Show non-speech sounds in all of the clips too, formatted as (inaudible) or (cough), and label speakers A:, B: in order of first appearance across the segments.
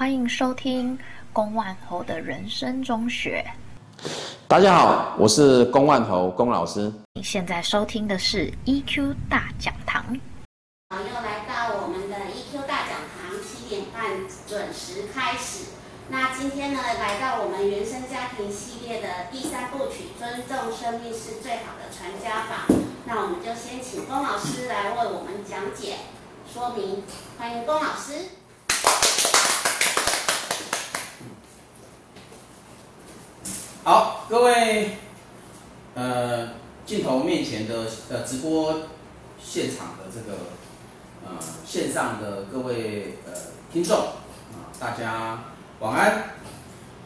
A: 欢迎收听龚万侯的人生中学。
B: 大家好，我是龚万侯龚老师。
A: 你现在收听的是 EQ 大讲堂。
C: 好，又来到我们的 EQ 大讲堂，七点半准时开始。那今天呢，来到我们原生家庭系列的第三部曲，尊重生命是最好的传家宝。那我们就先请龚老师来为我们讲解说明。欢迎龚老师。
D: 好，各位，呃，镜头面前的呃直播现场的这个呃线上的各位呃听众啊，大家晚安。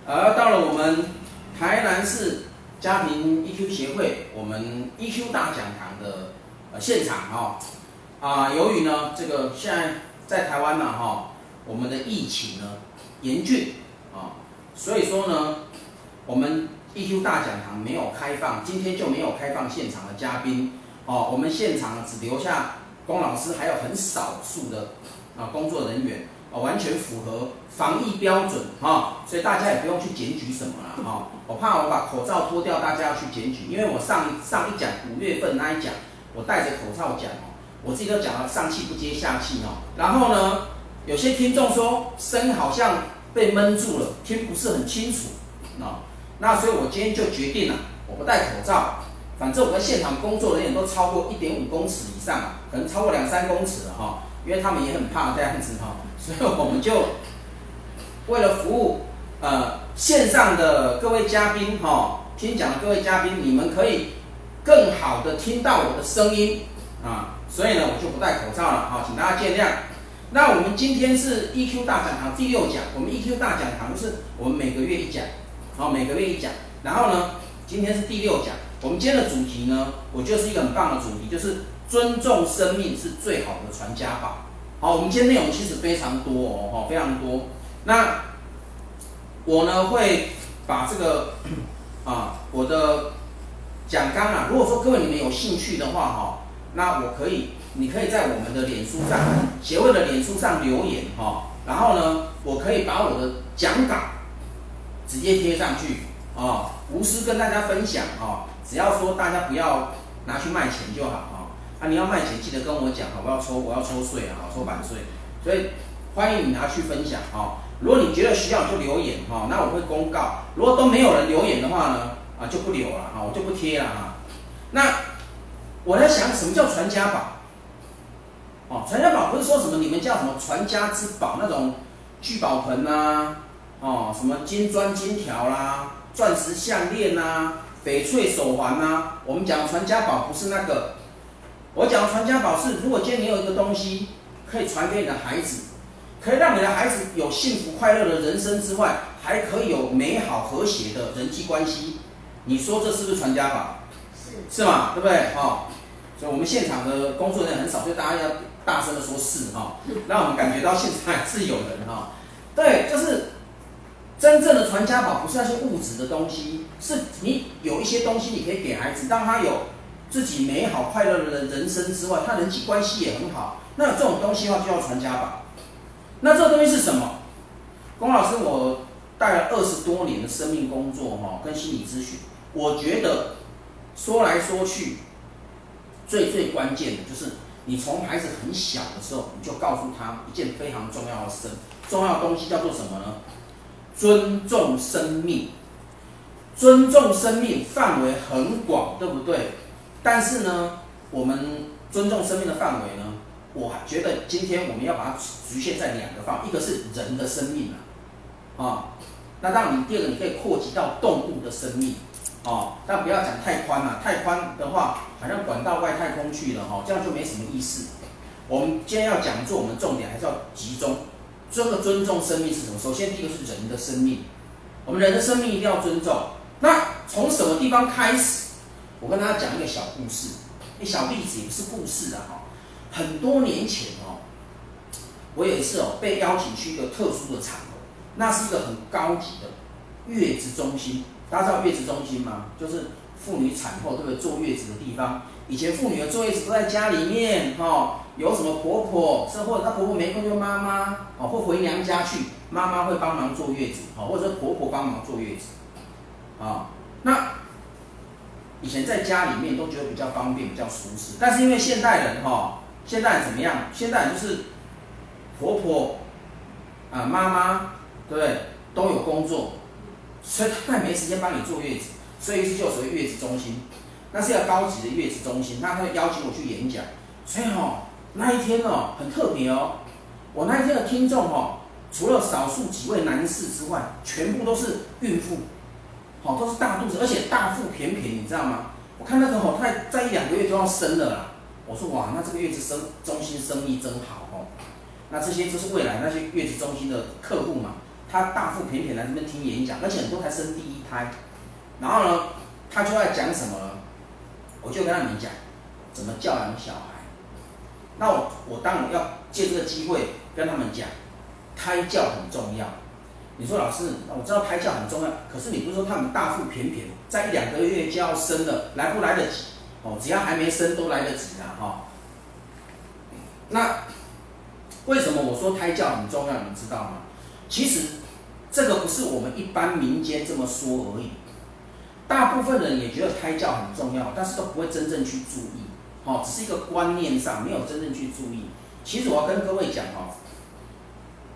D: 而到了我们台南市家庭 EQ 协会我们 EQ 大讲堂的呃现场哈啊，由于呢这个现在在台湾呢哈，我们的疫情呢严峻啊，所以说呢。我们 EQ 大讲堂没有开放，今天就没有开放现场的嘉宾哦。我们现场只留下龚老师，还有很少数的啊工作人员哦，完全符合防疫标准哈，所以大家也不用去检举什么了哈。我怕我把口罩脱掉，大家要去检举，因为我上上一讲五月份那一讲，我戴着口罩讲哦，我自己都讲了上气不接下气哦。然后呢，有些听众说声音好像被闷住了，听不是很清楚啊。那所以，我今天就决定了，我不戴口罩。反正我们现场工作人员都超过一点五公尺以上，可能超过两三公尺了哈，因为他们也很怕这样子哈。(laughs) 所以我们就为了服务呃线上的各位嘉宾哈，听讲的各位嘉宾，你们可以更好的听到我的声音啊。所以呢，我就不戴口罩了哈，请大家见谅。那我们今天是 EQ 大讲堂第六讲，我们 EQ 大讲堂是我们每个月一讲。好，每个月一讲，然后呢，今天是第六讲。我们今天的主题呢，我觉得是一个很棒的主题，就是尊重生命是最好的传家宝。好，我们今天内容其实非常多哦，非常多。那我呢会把这个 (clears throat) 啊，我的讲纲啊，如果说各位你们有兴趣的话哈，那我可以，你可以在我们的脸书上，协会的脸书上留言哈，然后呢，我可以把我的讲稿。直接贴上去啊、无私跟大家分享啊、只要说大家不要拿去卖钱就好啊、哦。啊，你要卖钱记得跟我讲好，我要抽我要抽税啊，抽版税。所以欢迎你拿去分享啊、如果你觉得需要就留言哈、那我会公告。如果都没有人留言的话呢，啊就不留了啊，我就不贴了哈。那我在想什么叫传家宝？哦，传家宝不是说什么你们叫什么传家之宝那种聚宝盆呐、哦，什么金砖金条啦，钻石项链呐，翡翠手环呐？我们讲传家宝不是那个，我讲传家宝是，如果今天你有一个东西可以传给你的孩子，可以让你的孩子有幸福快乐的人生之外，还可以有美好和谐的人际关系，你说这是不是传家宝？是，是嘛？对不对？哦，所以我们现场的工作人员很少，所以大家要大声的说是哈，(laughs) 让我们感觉到现场还是有人哈。对，就是。真正的传家宝不是那些物质的东西，是你有一些东西你可以给孩子，让他有自己美好快乐的人生之外，他人际关系也很好。那这种东西的话就叫传家宝。那这个东西是什么？龚老师，我带了二十多年的生命工作哈，跟心理咨询，我觉得说来说去，最最关键的就是你从孩子很小的时候，你就告诉他一件非常重要的事，重要的东西叫做什么呢？尊重生命，尊重生命范围很广，对不对？但是呢，我们尊重生命的范围呢，我觉得今天我们要把它局限在两个范围，一个是人的生命啊，啊，那当然你第二个你可以扩及到动物的生命，啊，但不要讲太宽了，太宽的话好像管到外太空去了哈，这样就没什么意思。我们今天要讲座，我们重点还是要集中。这个尊重生命是什么？首先，第一个是人的生命，我们人的生命一定要尊重。那从什么地方开始？我跟大家讲一个小故事，一小例子也是故事啊哈。很多年前哦，我有一次哦被邀请去一个特殊的场合，那是一个很高级的月子中心。大家知道月子中心吗？就是妇女产后对不对？坐月子的地方。以前妇女的坐月子都在家里面哈。有什么婆婆，是或者她婆婆没空就妈妈，哦，会回娘家去。妈妈会帮忙坐月子，好，或者婆婆帮忙坐月子，啊，那以前在家里面都觉得比较方便，比较舒适，但是因为现代人哈，现代人怎么样？现代人就是婆婆啊，妈妈，对不对？都有工作，所以他也没时间帮你坐月子，所以是就属于月子中心，那是要高级的月子中心，那他会邀请我去演讲，所以哈，那一天哦，很特别哦，我那一天的听众哦。除了少数几位男士之外，全部都是孕妇，好，都是大肚子，而且大腹便便，你知道吗？我看那个吼，他在一两个月就要生了啦。我说哇，那这个月子生中心生意真好哦。那这些就是未来那些月子中心的客户嘛，他大腹便便来这边听演讲，而且很多还生第一胎。然后呢，他就在讲什么？我就跟他们讲怎么教养小孩。那我我当然要借这个机会跟他们讲。胎教很重要，你说老师，我知道胎教很重要，可是你不是说他们大腹便便，在一两个月就要生了，来不来得及？哦，只要还没生都来得及的哈。那为什么我说胎教很重要？你知道吗？其实这个不是我们一般民间这么说而已，大部分人也觉得胎教很重要，但是都不会真正去注意，哦，只是一个观念上没有真正去注意。其实我要跟各位讲哦。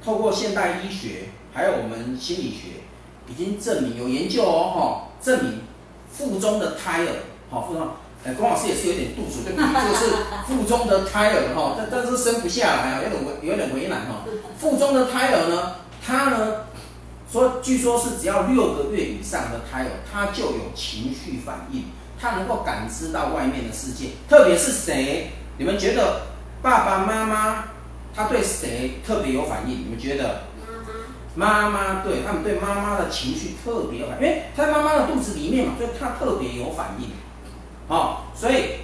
D: 透过现代医学，还有我们心理学，已经证明有研究哦，哈，证明腹中的胎儿，好，腹中，哎，龚老师也是有点肚子，对不对？就是腹中的胎儿，哈，但但是生不下来啊，有点为有点为难哈。腹中的胎儿呢，他呢，说据说是只要六个月以上的胎儿，他就有情绪反应，他能够感知到外面的世界，特别是谁？你们觉得爸爸妈妈？他对谁特别有反应？你们觉得？妈妈。妈妈对他们对妈妈的情绪特别有反应，因为他在妈妈的肚子里面嘛，所以他特别有反应。哦，所以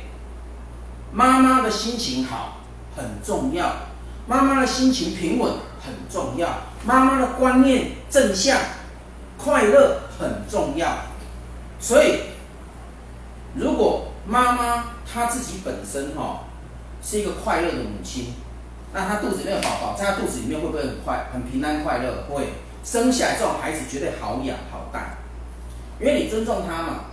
D: 妈妈的心情好很重要，妈妈的心情平稳很重要，妈妈的观念正向、快乐很重要。所以，如果妈妈她自己本身哈、哦、是一个快乐的母亲。那她肚子里面的宝宝，在她肚子里面会不会很快、很平安、快乐？会，生下来这种孩子绝对好养好带，因为你尊重他嘛。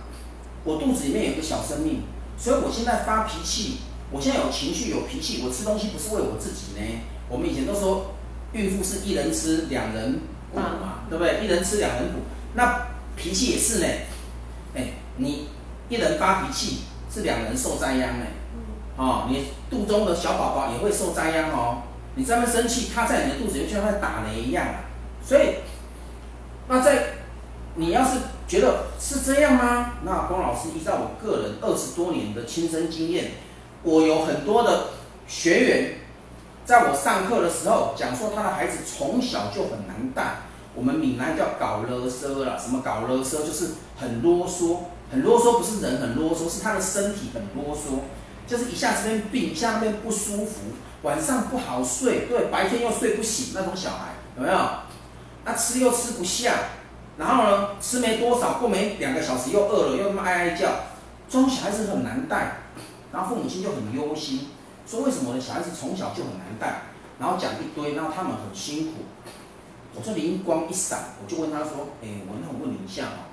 D: 我肚子里面有个小生命，所以我现在发脾气，我现在有情绪、有脾气，我吃东西不是为我自己呢。我们以前都说，孕妇是一人吃两人补嘛，对不对？一人吃两人补，那脾气也是呢。哎，你一人发脾气，是两人受灾殃呢。哦，你肚中的小宝宝也会受灾殃哦。你这么生气，他在你的肚子里就像在打雷一样。所以，那在你要是觉得是这样吗？那龚老师依照我个人二十多年的亲身经验，我有很多的学员，在我上课的时候讲说，他的孩子从小就很难带。我们闽南叫搞啰嗦了，什么搞啰嗦？就是很啰嗦，很啰嗦不是人很啰嗦，是他的身体很啰嗦。就是一下这边病，一下那边不舒服，晚上不好睡，对，白天又睡不醒那种小孩有没有？那吃又吃不下，然后呢，吃没多少，过没两个小时又饿了，又那么哀哀叫，这种小孩子很难带，然后父母亲就很忧心，说为什么我的小孩子从小就很难带？然后讲一堆，然后他们很辛苦。我说灵光一闪，我就问他说，哎，我那我问你一下哦，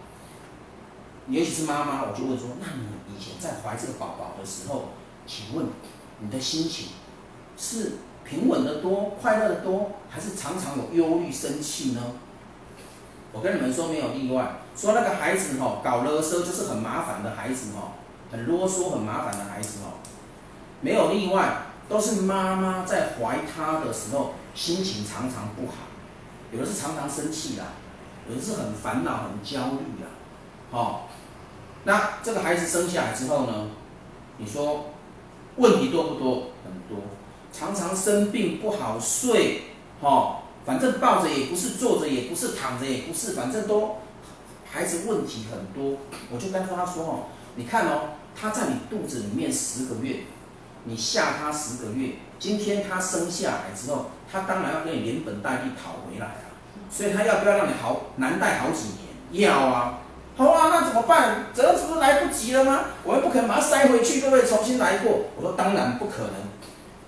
D: 尤其是妈妈，我就问说，那你以前在怀这个宝宝的时候？请问你的心情是平稳的多、快乐的多，还是常常有忧虑、生气呢？我跟你们说，没有例外。说那个孩子哈，搞勒瑟就是很麻烦的孩子哈，很啰嗦、很麻烦的孩子哈，没有例外，都是妈妈在怀他的时候心情常常不好，有的是常常生气啦，有的是很烦恼、很焦虑啦。哦，那这个孩子生下来之后呢，你说？问题多不多？很多，常常生病不好睡，哦，反正抱着也不是，坐着也不是，躺着也不是，反正都孩子问题很多。我就跟他说哦，你看哦，他在你肚子里面十个月，你下他十个月，今天他生下来之后，他当然要跟你连本带利讨回来啊。所以他要不要让你好难带好几年？要啊。好啊，那怎么办？这是不是来不及了吗？我又不可能把它塞回去，对不对？重新来过。我说当然不可能，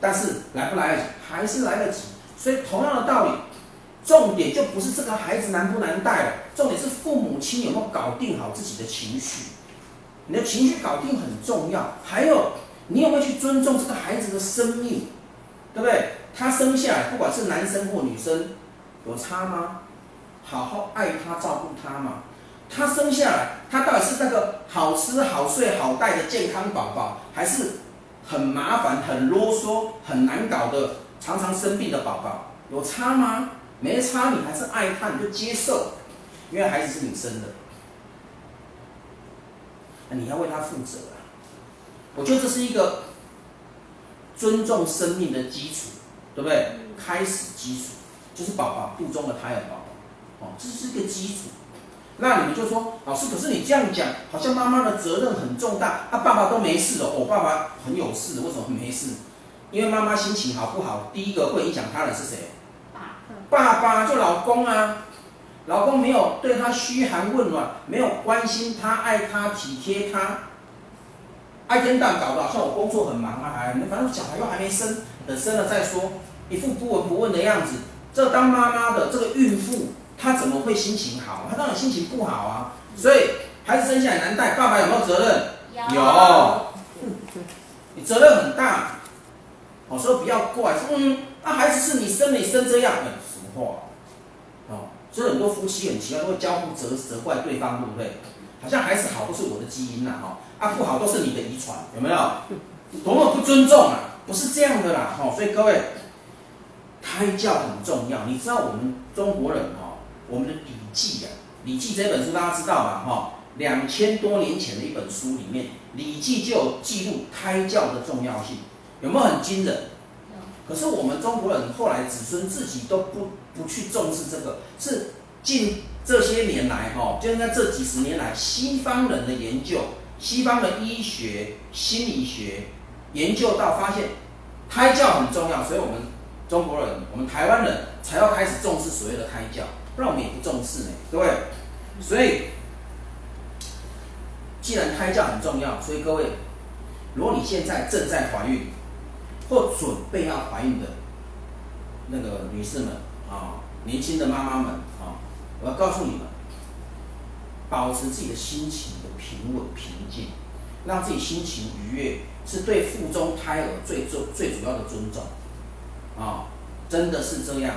D: 但是来不来得及？还是来得及。所以同样的道理，重点就不是这个孩子难不难带了，重点是父母亲有没有搞定好自己的情绪。你的情绪搞定很重要，还有你有没有去尊重这个孩子的生命，对不对？他生下来，不管是男生或女生，有差吗？好好爱他，照顾他嘛。他生下来，他到底是那个好吃好睡好带的健康宝宝，还是很麻烦、很啰嗦、很难搞的、常常生病的宝宝？有差吗？没差，你还是爱他，你就接受，因为孩子是你生的。你要为他负责啊！我觉得这是一个尊重生命的基础，对不对？开始基础就是宝宝肚中的胎儿宝宝，哦，这是一个基础。那你们就说，老师，可是你这样讲，好像妈妈的责任很重大，啊，爸爸都没事了，我、哦、爸爸很有事，为什么没事？因为妈妈心情好不好，第一个会影响他的是谁？爸爸就老公啊。老公没有对她嘘寒问暖，没有关心她、爱她、体贴她，一天到晚搞得好像我工作很忙啊，哎，反正小孩又还没生，等生了再说，一副不闻不问的样子。这当妈妈的这个孕妇，她怎么会心情好？他当然心情不好啊。所以孩子生下来难带，爸爸有没有责任？有。有你责任很大。我说不要怪，说嗯，那、啊、孩子是你生，你生这样，嗯，什么话？所以很多夫妻很奇怪，都会交互责责怪对方，对不对？好像孩子好都是我的基因呐，哈，啊不好都是你的遗传，有没有？多么不尊重啊！不是这样的啦，哈。所以各位，胎教很重要。你知道我们中国人哈，我们的《礼记》啊，《礼记》这本书大家知道吧？哈，两千多年前的一本书里面，《礼记》就有记录胎教的重要性，有没有很惊人？可是我们中国人后来子孙自己都不不去重视这个，是近这些年来哈，就在这几十年来，西方人的研究，西方的医学、心理学研究到发现，胎教很重要，所以我们中国人，我们台湾人才要开始重视所谓的胎教，不然我们也不重视呢，各位。所以，既然胎教很重要，所以各位，如果你现在正在怀孕，或准备要怀孕的那个女士们啊，年轻的妈妈们啊，我要告诉你们，保持自己的心情的平稳平静，让自己心情愉悦，是对腹中胎儿最重最主要的尊重啊！真的是这样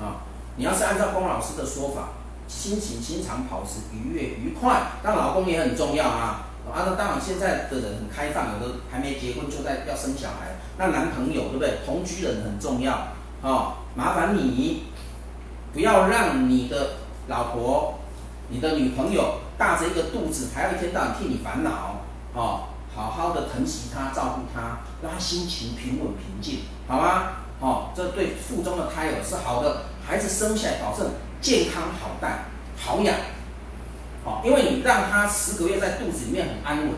D: 啊！你要是按照龚老师的说法，心情经常保持愉悦愉快，当老公也很重要啊！啊，那当然现在的人很开放，有的还没结婚就在要生小孩。那男朋友对不对？同居人很重要啊、哦！麻烦你不要让你的老婆、你的女朋友大着一个肚子，还要一天到晚替你烦恼哦。好好的疼惜她、照顾她，让她心情平稳平静，好吗？哦，这对腹中的胎儿是好的，孩子生下来保证健康好带、好养。哦，因为你让他十个月在肚子里面很安稳，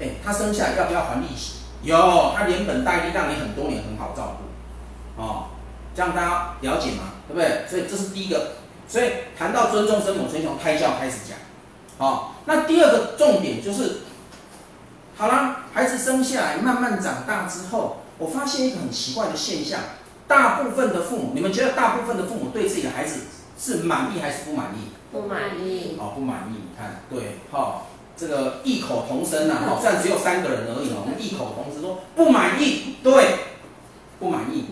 D: 哎，他生下来要不要还利息？有，他连本带利，让你很多年很好照顾，哦，这样大家了解吗？对不对？所以这是第一个。所以谈到尊重生母，先从胎教开始讲。好、哦，那第二个重点就是，好啦，孩子生下来慢慢长大之后，我发现一个很奇怪的现象，大部分的父母，你们觉得大部分的父母对自己的孩子是满意还是不满意？
C: 不满意。
D: 哦，不满意。你看，对，哈、哦。这个异口同声呐，哈，虽然只有三个人而已哦，我们异口同声说不满意，对，不满意。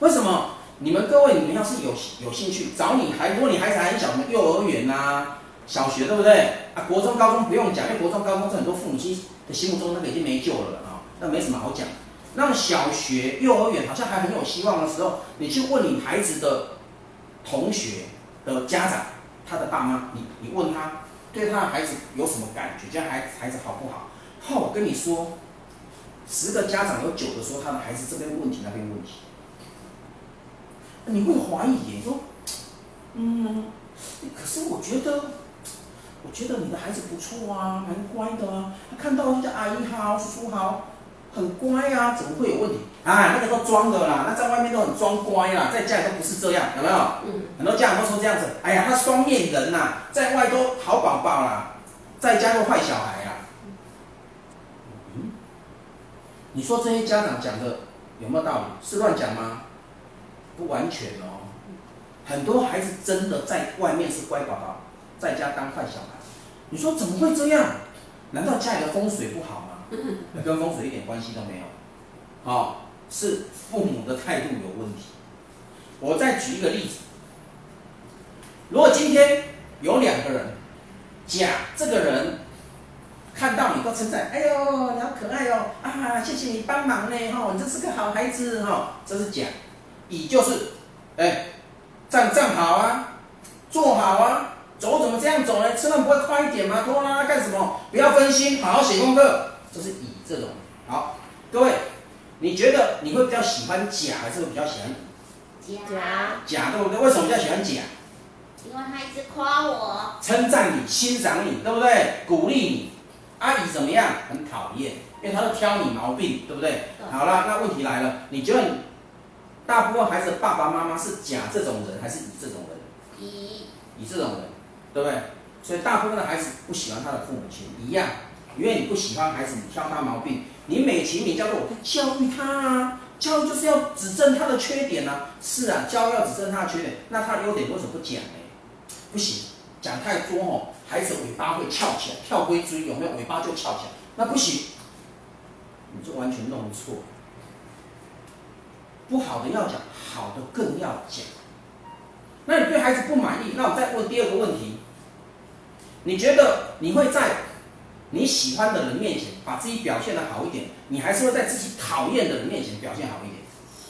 D: 为什么？你们各位，你们要是有有兴趣找你孩，如果你孩子还很小，幼儿园呐、啊、小学，对不对？啊，国中、高中不用讲，因为国中、高中是很多父母亲的心目中那个已经没救了啊，那没什么好讲。那小学、幼儿园好像还很有希望的时候，你去问你孩子的同学的家长，他的爸妈，你你问他。对他的孩子有什么感觉？这孩子孩子好不好？好，我跟你说，十个家长有九个说他的孩子这边问题那边问题。你会怀疑，你说，嗯，可是我觉得，我觉得你的孩子不错啊，蛮乖的啊。他看到人家阿姨好，叔叔好。很乖啊，怎么会有问题？啊，那个都装的啦，那在外面都很装乖啦，在家里都不是这样，有没有？嗯。很多家长都说这样子，哎呀，他双面人呐、啊，在外都好宝宝啦，在家都坏小孩啦。嗯。你说这些家长讲的有没有道理？是乱讲吗？不完全哦。很多孩子真的在外面是乖宝宝，在家当坏小孩。你说怎么会这样？难道家里的风水不好吗？(laughs) 跟风水一点关系都没有。啊、是父母的态度有问题。我再举一个例子，如果今天有两个人，甲这个人看到你都称赞，哎呦，你好可爱哦，啊，谢谢你帮忙呢，哈、哦，你这是个好孩子，哈、哦，这是甲。乙就是，哎，站站好啊，坐好啊。走怎么这样走呢？吃饭不会快一点吗？拖拉拉干什么？不要分心，好好写功课。这是乙这种。好，各位，你觉得你会比较喜欢甲，还是会比较喜欢乙？
C: 甲。
D: 甲对不对？为什么比较喜欢甲？
C: 因为他一直夸我，
D: 称赞你，欣赏你，对不对？鼓励你。阿姨怎么样？很讨厌，因为他是挑你毛病，对不对？对。好了，那问题来了，你觉得你大部分孩子的爸爸妈妈是甲这种人，还是乙这种人？乙。乙这种人。对不对？所以大部分的孩子不喜欢他的父母亲一样，因为你不喜欢孩子，你挑他毛病，你美其名叫做我在教育他啊，教育就是要指正他的缺点啊。是啊，教育要指正他的缺点，那他的优点为什么不讲呢？不行，讲太多哦，孩子尾巴会翘起来，跳龟追有没有？尾巴就翘起来，那不行，你就完全弄错。不好的要讲，好的更要讲。那你对孩子不满意，那我再问第二个问题。你觉得你会在你喜欢的人面前把自己表现的好一点，你还是会在自己讨厌的人面前表现好一点？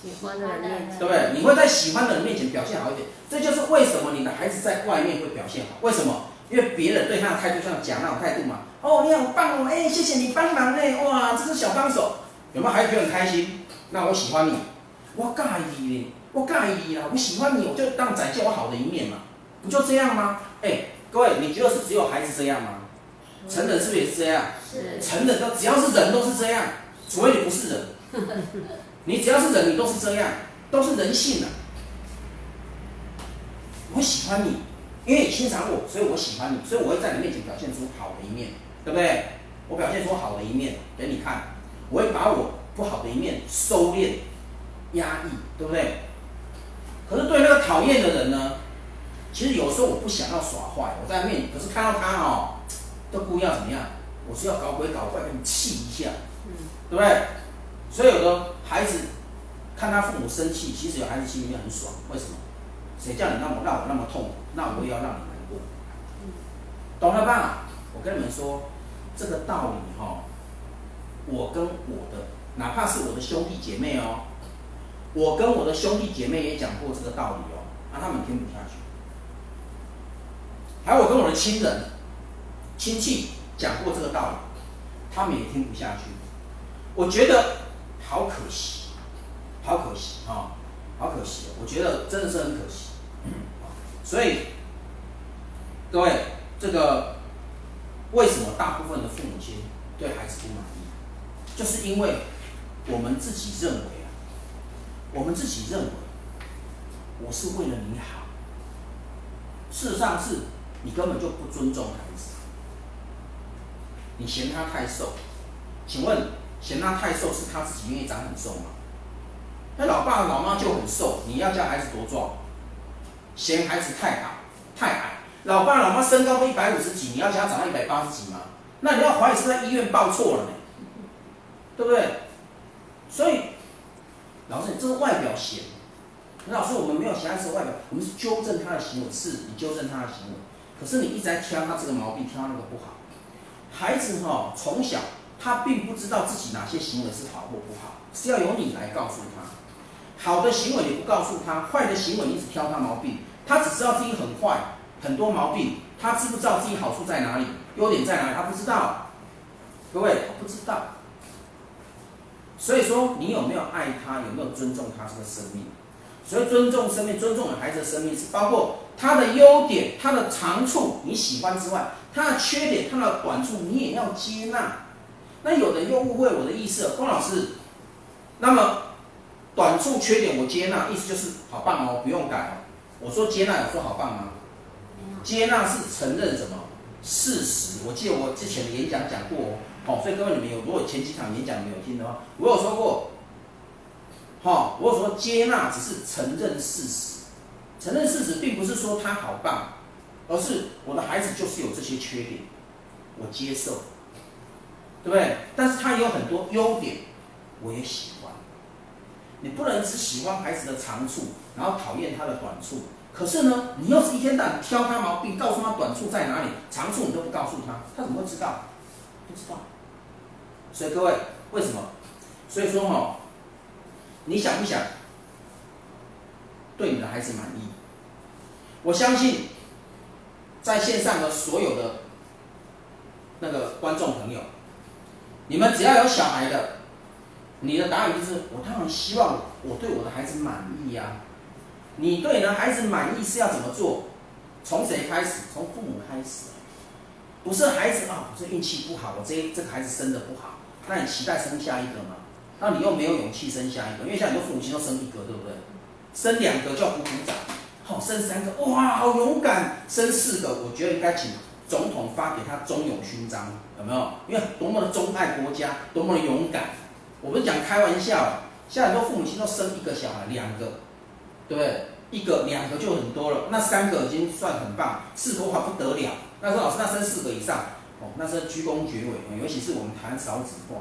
C: 喜欢的人面前，
D: 对不对？你会在喜欢的人面前表现好一点，这就是为什么你的孩子在外面会表现好。为什么？因为别人对他的态度像讲那种态度嘛。哦，你好棒哦，哎，谢谢你帮忙呢，哇，这是小帮手，有没有？孩子很开心。那我喜欢你，我介意，我介意啦，我喜欢你，我就当展现我好的一面嘛，不就这样吗？哎。各位，你觉得是只有孩子这样吗？成人是不是也是这样？
C: 是。
D: 成人都只要是人都是这样，除非你不是人。(laughs) 你只要是人，你都是这样，都是人性的、啊。我喜欢你，因为你欣赏我，所以我喜欢你，所以我会在你面前表现出好的一面，对不对？我表现出好的一面给你看，我会把我不好的一面收敛、压抑，对不对？可是对那个讨厌的人呢？其实有时候我不想要耍坏，我在面，可是看到他哦，都故意要怎么样？我是要搞鬼搞怪，给你气一下，嗯，对不对？所以有的孩子看他父母生气，其实有孩子心里面很爽，为什么？谁叫你让我让我那么痛苦，那我也要让你难过，嗯，懂了吧？我跟你们说这个道理哈，哦，我跟我的哪怕是我的兄弟姐妹哦，我跟我的兄弟姐妹也讲过这个道理哦，让他们听不下去。还有我跟我的亲人、亲戚讲过这个道理，他们也听不下去。我觉得好可惜，好可惜啊、好可惜！我觉得真的是很可惜。所以各位，这个为什么大部分的父母亲对孩子不满意？就是因为我们自己认为啊，我们自己认为我是为了你好，事实上是。你根本就不尊重孩子，你嫌他太瘦，请问嫌他太瘦是他自己愿意长很瘦吗？那老爸老妈就很瘦，你要叫孩子多壮？嫌孩子太矮太矮，老爸老妈身高都一百五十几，你要叫他长到一百八十几吗？那你要怀疑是在医院报错了呢，对不对？所以老师，你这是外表嫌，老师我们没有嫌孩子的外表，我们是纠正他的行为，是你纠正他的行为。可是你一直在挑他这个毛病，挑他那个不好。孩子哈，从小他并不知道自己哪些行为是好或不好，是要由你来告诉他。好的行为你不告诉他，坏的行为你一直挑他毛病，他只知道自己很坏，很多毛病，他知不知道自己好处在哪里，优点在哪里？他不知道。各位，他不知道。所以说，你有没有爱他？有没有尊重他这个生命？所以尊重生命，尊重孩子的生命是包括。他的优点、他的长处你喜欢之外，他的缺点、他的短处你也要接纳。那有人又误会我的意思了，龚老师。那么短处、缺点我接纳，意思就是好棒哦，不用改哦。我说接纳，有说好棒吗？接纳是承认什么事实？我记得我之前的演讲讲过哦，好，所以各位你们有如果前几场演讲没有听的话，我有说过，好，我有说接纳只是承认事实。承认事实，并不是说他好棒，而是我的孩子就是有这些缺点，我接受，对不对？但是他也有很多优点，我也喜欢。你不能只喜欢孩子的长处，然后讨厌他的短处。可是呢，你要是一天到晚挑他毛病，告诉他短处在哪里，长处你都不告诉他，他怎么会知道？不知道。所以各位，为什么？所以说哈，你想不想对你的孩子满意？我相信，在线上的所有的那个观众朋友，你们只要有小孩的。你的答案就是，我当然希望我对我的孩子满意呀、啊。你对你的孩子满意是要怎么做？从谁开始？从父母开始。不是孩子啊，我这运气不好，我这这个孩子生的不好，那你期待生下一个吗？那你又没有勇气生下一个，因为像很多父母亲都生一个，对不对？生两个叫鼓鼓掌，生三个哇，好勇敢，生四个，我觉得应该请总统发给他忠勇勋章，有没有？因为多么的钟爱国家，多么的勇敢。我不是讲开玩笑，现在很多父母亲都生一个小孩，两个，对不对？一个、两个就很多了，那三个已经算很棒，四个的话不得了。那说老师，那生四个以上，哦，那是居功厥伟，尤其是我们谈少子化。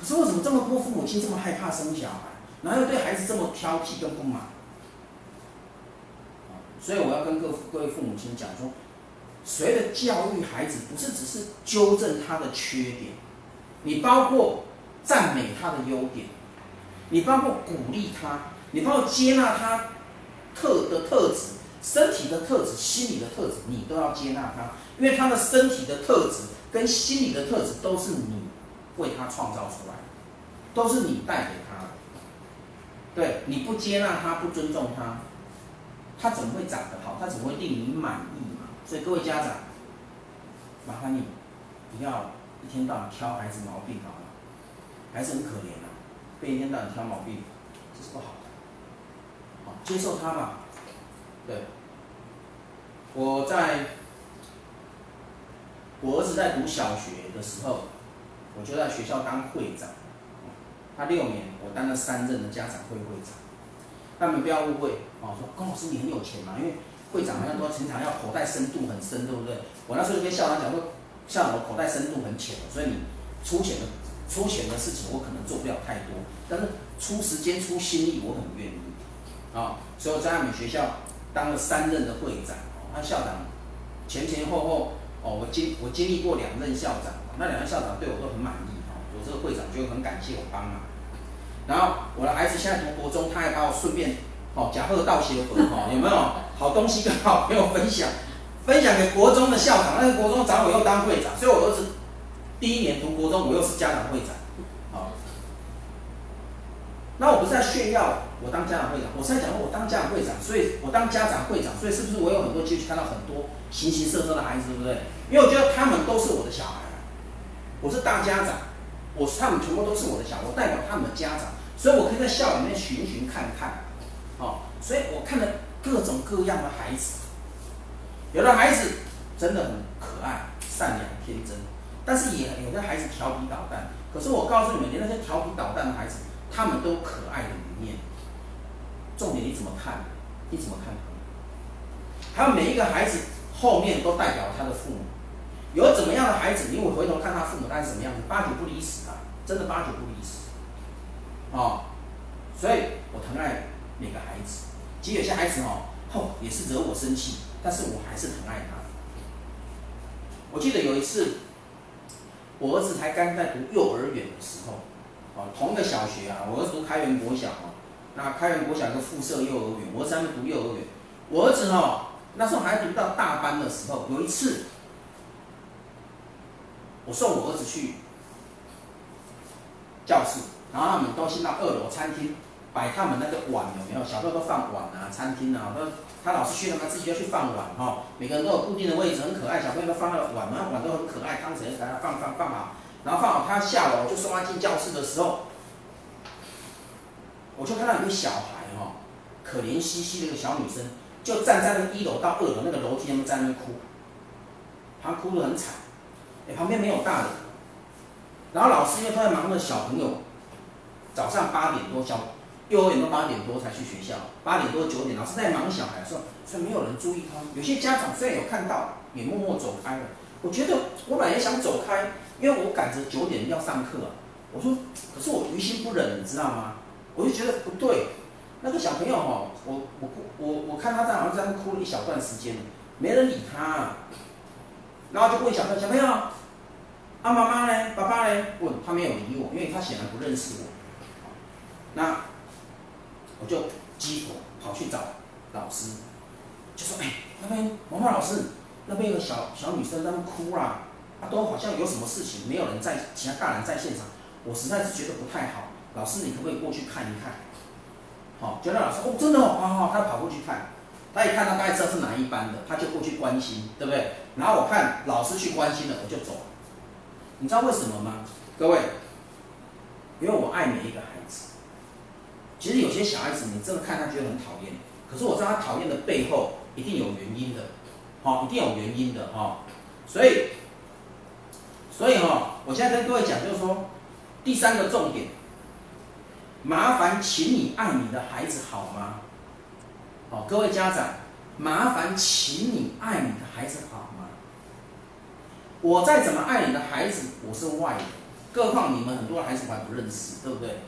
D: 可是为什么这么多父母亲这么害怕生小孩，然后又对孩子这么挑剔跟不满？所以我要跟各各位父母亲讲说，谁的教育孩子，不是只是纠正他的缺点，你包括。赞美他的优点，你包括鼓励他，你包括接纳他特的特质、身体的特质、心理的特质，你都要接纳他，因为他的身体的特质跟心理的特质都是你为他创造出来的，都是你带给他的。对，你不接纳他，不尊重他，他怎么会长得好？他怎么会令你满意嘛？所以各位家长，麻烦你不要一天到晚挑孩子毛病好。还是很可怜的，被一天到晚挑毛病，这是不好的。好，接受他吧。对，我在我儿子在读小学的时候，我就在学校当会长。他六年，我当了三任的家长会会长。他们不要误会，哦，说龚老师你很有钱嘛？因为会长好像说经常要口袋深度很深，对不对？我那时候就跟校长讲说，校长我口袋深度很浅，所以你出钱的。出钱的事情我可能做不了太多，但是出时间出心力我很愿意，啊，所以我在他们学校当了三任的会长哦，那校长前前后后哦，我经我经历过两任校长，那两任校长对我都很满意，哦，我这个会长就很感谢我帮忙。然后我的孩子现在读国中，他还把我顺便哦假贺道谢回，哈，有没有好东西跟好朋友分享，分享给国中的校长，那个国中长我又当会长，所以我儿子。第一年读国中，我又是家长会长，好，那我不是在炫耀我当家长会长，我是在讲我当家长会长，所以我当家长会长，所以是不是我有很多机会看到很多形形色色的孩子，对不对？因为我觉得他们都是我的小孩，我是大家长，我是他们全部都是我的小孩，我代表他们的家长，所以我可以在校里面寻寻看看，好，所以我看了各种各样的孩子，有的孩子真的很可爱、善良、天真。但是也有的孩子调皮捣蛋，可是我告诉你们，连那些调皮捣蛋的孩子，他们都可爱的一面。重点你怎么看？你怎么看？他们每一个孩子后面都代表他的父母。有怎么样的孩子，你会回头看他父母，他是什么样子？八九不离十啊，真的八九不离十。哦，所以我疼爱每个孩子。其实有些孩子哦，吼也是惹我生气，但是我还是疼爱他。我记得有一次。我儿子才刚在读幼儿园的时候，哦，同一个小学啊，我儿子读开元国小啊，那开元国小一个附设幼儿园，我儿子还没读幼儿园。我儿子哦，那时候还读到大班的时候，有一次，我送我儿子去教室，然后他们都先到二楼餐厅摆他们那个碗，有没有？小朋友都放碗啊，餐厅啊，都。他老师去了，他自己要去放碗哈。每个人都有固定的位置，很可爱。小朋友都放那个碗，那碗都很可爱，汤匙也给他放放放好。然后放好，他下楼就送他进教室的时候，我就看到一个小孩哈，可怜兮兮的一个小女生，就站在那个一楼到二楼那个楼梯上面在那哭，她哭得很惨。哎，旁边没有大人。然后老师因为他在忙着小朋友，早上八点多小幼儿园都八点多才去学校，八点多九点，老师在忙小孩的时候，所以没有人注意他。有些家长虽然有看到，也默默走开了。我觉得我本来想走开，因为我赶着九点要上课。我说，可是我于心不忍，你知道吗？我就觉得不对。那个小朋友哈，我我我我看他在好像在那哭了一小段时间，没人理他。然后就问小朋，小朋友，啊妈妈呢？爸爸呢？问他没有理我，因为他显然不认识我。那。我就急火跑去找老师，就说：“哎，那边文化老师，那边有个小小女生在那哭啦，啊，都好像有什么事情，没有人在，其他大人在现场，我实在是觉得不太好。老师，你可不可以过去看一看？”好，就让老师哦，真的哦，好好，他跑过去看，他一看他大概知道是哪一班的，他就过去关心，对不对？然后我看老师去关心了，我就走了。你知道为什么吗？各位，因为我爱每一个孩子。其实有些小孩子，你真的看他觉得很讨厌，可是我知道他讨厌的背后一定有原因的，好，一定有原因的哈。所以，所以哈，我现在跟各位讲，就是说，第三个重点，麻烦请你爱你的孩子好吗？好，各位家长，麻烦请你爱你的孩子好吗？我再怎么爱你的孩子，我是外人，更何况你们很多孩子我还不认识，对不对？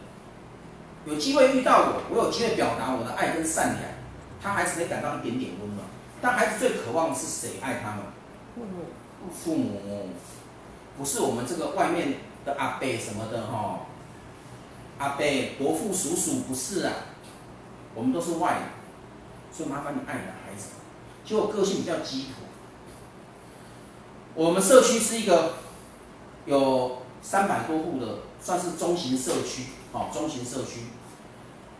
D: 有机会遇到我，我有机会表达我的爱跟善良，他孩子可以感到一点点温暖。但孩子最渴望的是谁爱他们？父母。父母，不是我们这个外面的阿伯什么的哈，阿伯、伯父、叔叔不是啊，我们都是外人，所以麻烦你爱你的孩子。就我个性比较急迫，我们社区是一个有三百多户的，算是中型社区。哦，中型社区，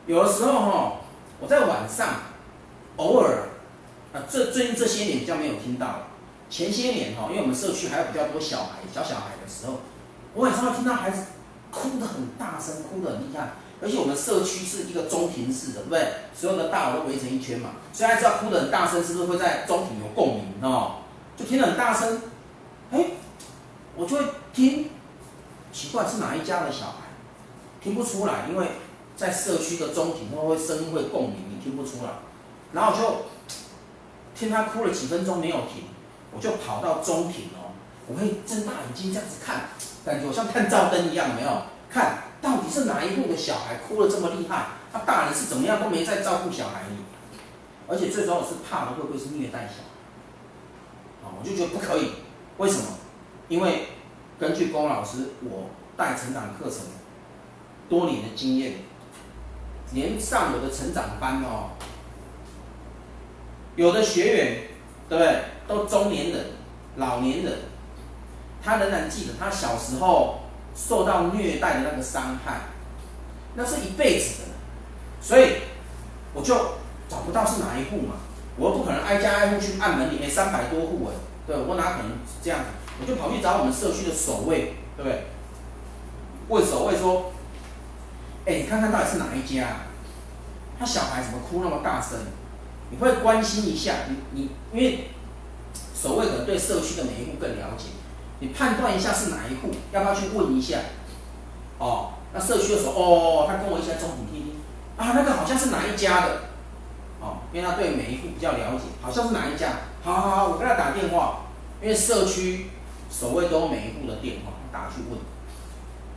D: 有的时候哈，我在晚上偶尔，啊，这最近这些年比较没有听到了。前些年哈，因为我们社区还有比较多小孩，小小孩的时候，我晚上会听到孩子哭得很大声，哭得很厉害。而且我们社区是一个中庭式的，对不对？所有的大楼都围成一圈嘛，所以大家知道哭得很大声，是不是会在中庭有共鸣哦？就听得很大声，哎，我就会听，奇怪是哪一家的小孩？听不出来，因为在社区的中庭，会声音会共鸣，你听不出来。然后就听他哭了几分钟没有停，我就跑到中庭哦，我会睁大眼睛这样子看，感觉我像探照灯一样，没有看到底是哪一户的小孩哭了这么厉害，他大人是怎么样都没在照顾小孩？而且最主要是怕的会不会是虐待小孩？啊，我就觉得不可以，为什么？因为根据龚老师我带成长课程。多年的经验，连上我的成长班哦，有的学员，对不对？都中年人、老年人，他仍然记得他小时候受到虐待的那个伤害，那是一辈子的。所以我就找不到是哪一户嘛，我又不可能挨家挨户去按门里面三百多户哎，对，我哪可能这样？我就跑去找我们社区的守卫，对不对？问守卫说。哎，你看看到底是哪一家？他小孩怎么哭那么大声？你会关心一下，你你因为守卫可能对社区的每一户更了解，你判断一下是哪一户，要不要去问一下？哦，那社区的时候，哦，他跟我一起在中庭听听，啊，那个好像是哪一家的？哦，因为他对每一户比较了解，好像是哪一家？好好好，我跟他打电话，因为社区守卫都有每一户的电话，打去问。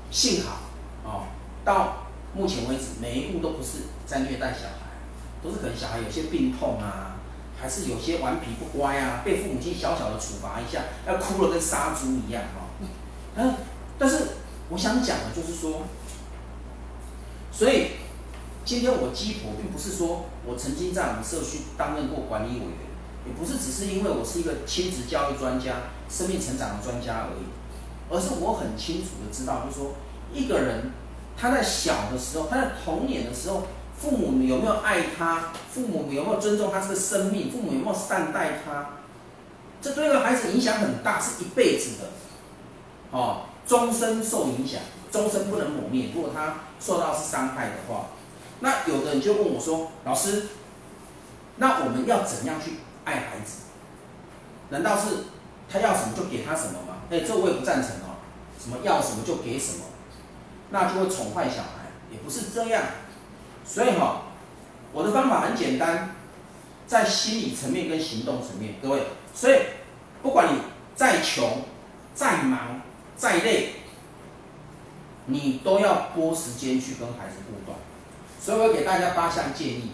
D: 幸好，哦，到。目前为止，每一户都不是在虐待小孩，都是可能小孩有些病痛啊，还是有些顽皮不乖啊，被父母亲小小的处罚一下，要哭了跟杀猪一样哈。嗯，但是我想讲的就是说，所以今天我鸡婆并不是说我曾经在我们社区担任过管理委员，也不是只是因为我是一个亲子教育专家、生命成长的专家而已，而是我很清楚的知道，就是说一个人。他在小的时候，他在童年的时候，父母有没有爱他？父母有没有尊重他这个生命？父母有没有善待他？这对一个孩子影响很大，是一辈子的，哦，终身受影响，终身不能抹灭。如果他受到是伤害的话，那有的人就问我说：“老师，那我们要怎样去爱孩子？难道是他要什么就给他什么吗？”哎，这我也不赞成哦。什么要什么就给什么？那就会宠坏小孩，也不是这样。所以哈，我的方法很简单，在心理层面跟行动层面，各位，所以不管你再穷、再忙、再累，你都要拨时间去跟孩子互动。所以我给大家八项建议，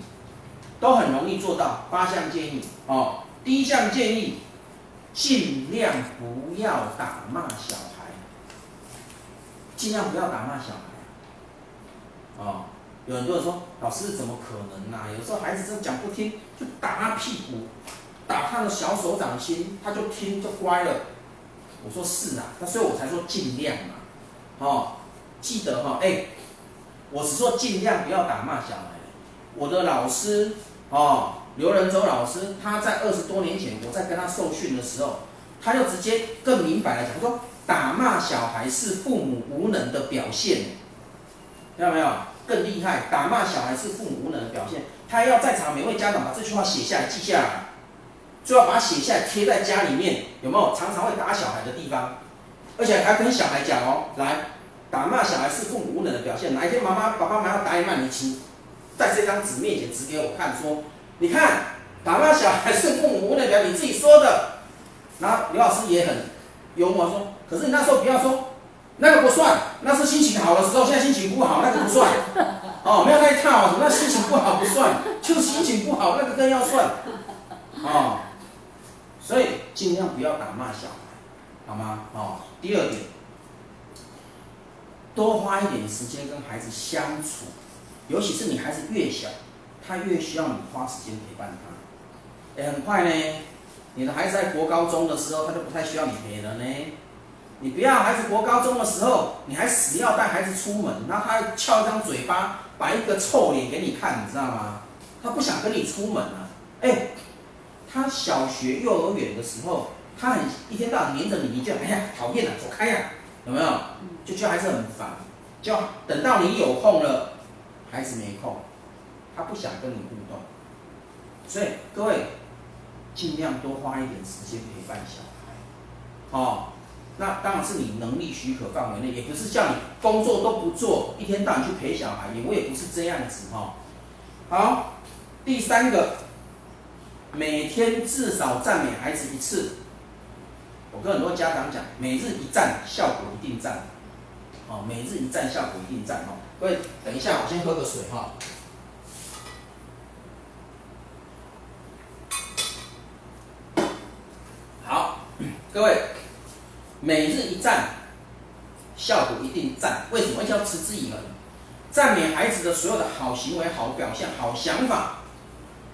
D: 都很容易做到。八项建议哦，第一项建议，尽量不要打骂小孩，尽量不要打骂小孩。哦，有很多人说，老师怎么可能啊？有时候孩子真讲不听，就打他屁股，打他的小手掌心，他就听就乖了。我说是啊，那所以我才说尽量嘛。哦，记得哈，哎。我是说尽量不要打骂小孩。我的老师哦，刘仁洲老师，他在二十多年前，我在跟他受训的时候，他就直接更明白了讲说，打骂小孩是父母无能的表现，听到没有？更厉害，打骂小孩是父母无能的表现。他要在场每位家长把这句话写下来记下来，最好把它写下来贴在家里面，有没有？常常会打小孩的地方，而且还跟小孩讲哦，来。打骂小孩是父母无能的表现。哪一天妈妈、爸爸妈妈要打你骂你，请在这张纸面前指给我看，说：“你看，打骂小孩是父母无能的表现，你自己说的。”然后刘老师也很幽默说：“可是你那时候不要说，那个不算，那是心情好的时候，现在心情不好，那个不算。(laughs) 哦，没有那一套啊，什么那心情不好不算，就是心情不好那个更要算。哦，所以尽量不要打骂小孩，好吗？哦，第二点。”多花一点时间跟孩子相处，尤其是你孩子越小，他越需要你花时间陪伴他。哎，很快呢，你的孩子在国高中的时候，他就不太需要你陪了呢。你不要孩子国高中的时候，你还死要带孩子出门，那他翘一张嘴巴，摆一个臭脸给你看，你知道吗？他不想跟你出门啊。哎，他小学、幼儿园的时候，他很一天到晚黏着你，你就哎呀讨厌了，走开呀。有没有？就觉得孩子很烦，就等到你有空了，孩子没空，他不想跟你互动，所以各位尽量多花一点时间陪伴小孩，哦，那当然是你能力许可范围内，也不是叫你工作都不做，一天到晚去陪小孩，我也不是这样子哈。好，第三个，每天至少赞美孩子一次。我跟很多家长讲，每日一赞，效果一定赞。哦，每日一赞，效果一定赞。哦，各位，等一下，我先喝个水哈。各位，每日一赞，效果一定赞。为什么要持之以恒？赞美孩子的所有的好行为、好表现、好想法，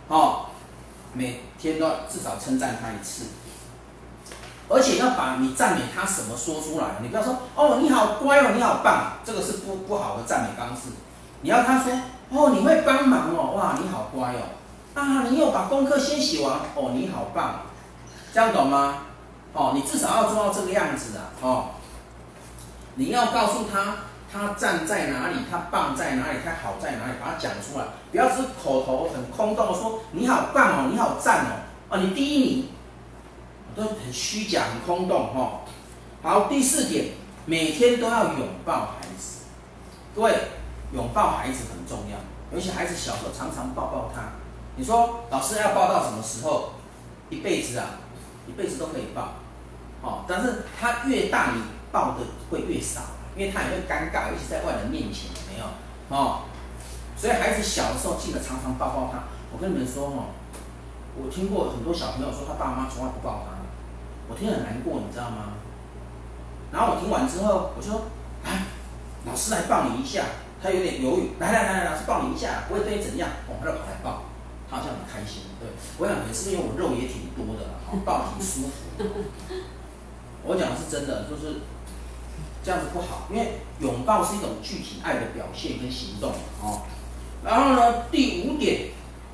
D: 哦，每天都要至少称赞他一次。而且要把你赞美他什么说出来，你不要说哦，你好乖哦，你好棒，这个是不不好的赞美方式。你要他说哦，你会帮忙哦，哇，你好乖哦，啊，你有把功课先写完哦，你好棒，这样懂吗？哦，你至少要做到这个样子啊，哦，你要告诉他他站在哪里，他棒在哪里，他好在哪里，把它讲出来，不要是口头很空洞的说你好棒哦，你好赞哦，啊，你第一名。都很虚假、很空洞，哈。好，第四点，每天都要拥抱孩子。各位，拥抱孩子很重要，尤其孩子小时候，常常抱抱他。你说老师要抱到什么时候？一辈子啊，一辈子都可以抱。哦，但是他越大，你抱的会越少，因为他也会尴尬，尤其在外人面前，没有？哦，所以孩子小的时候，记得常常抱抱他。我跟你们说，哦，我听过很多小朋友说，他爸妈从来不抱他。我听很难过，你知道吗？然后我听完之后，我就说：“哎，老师来抱你一下。”他有点犹豫，来来来来，老师抱你一下，不会对你怎样。哦，他就跑来抱，他好像很开心。对，我想也是因为我肉也挺多的，好抱挺舒服。我讲的是真的，就是这样子不好，因为拥抱是一种具体爱的表现跟行动哦。然后呢，第五点，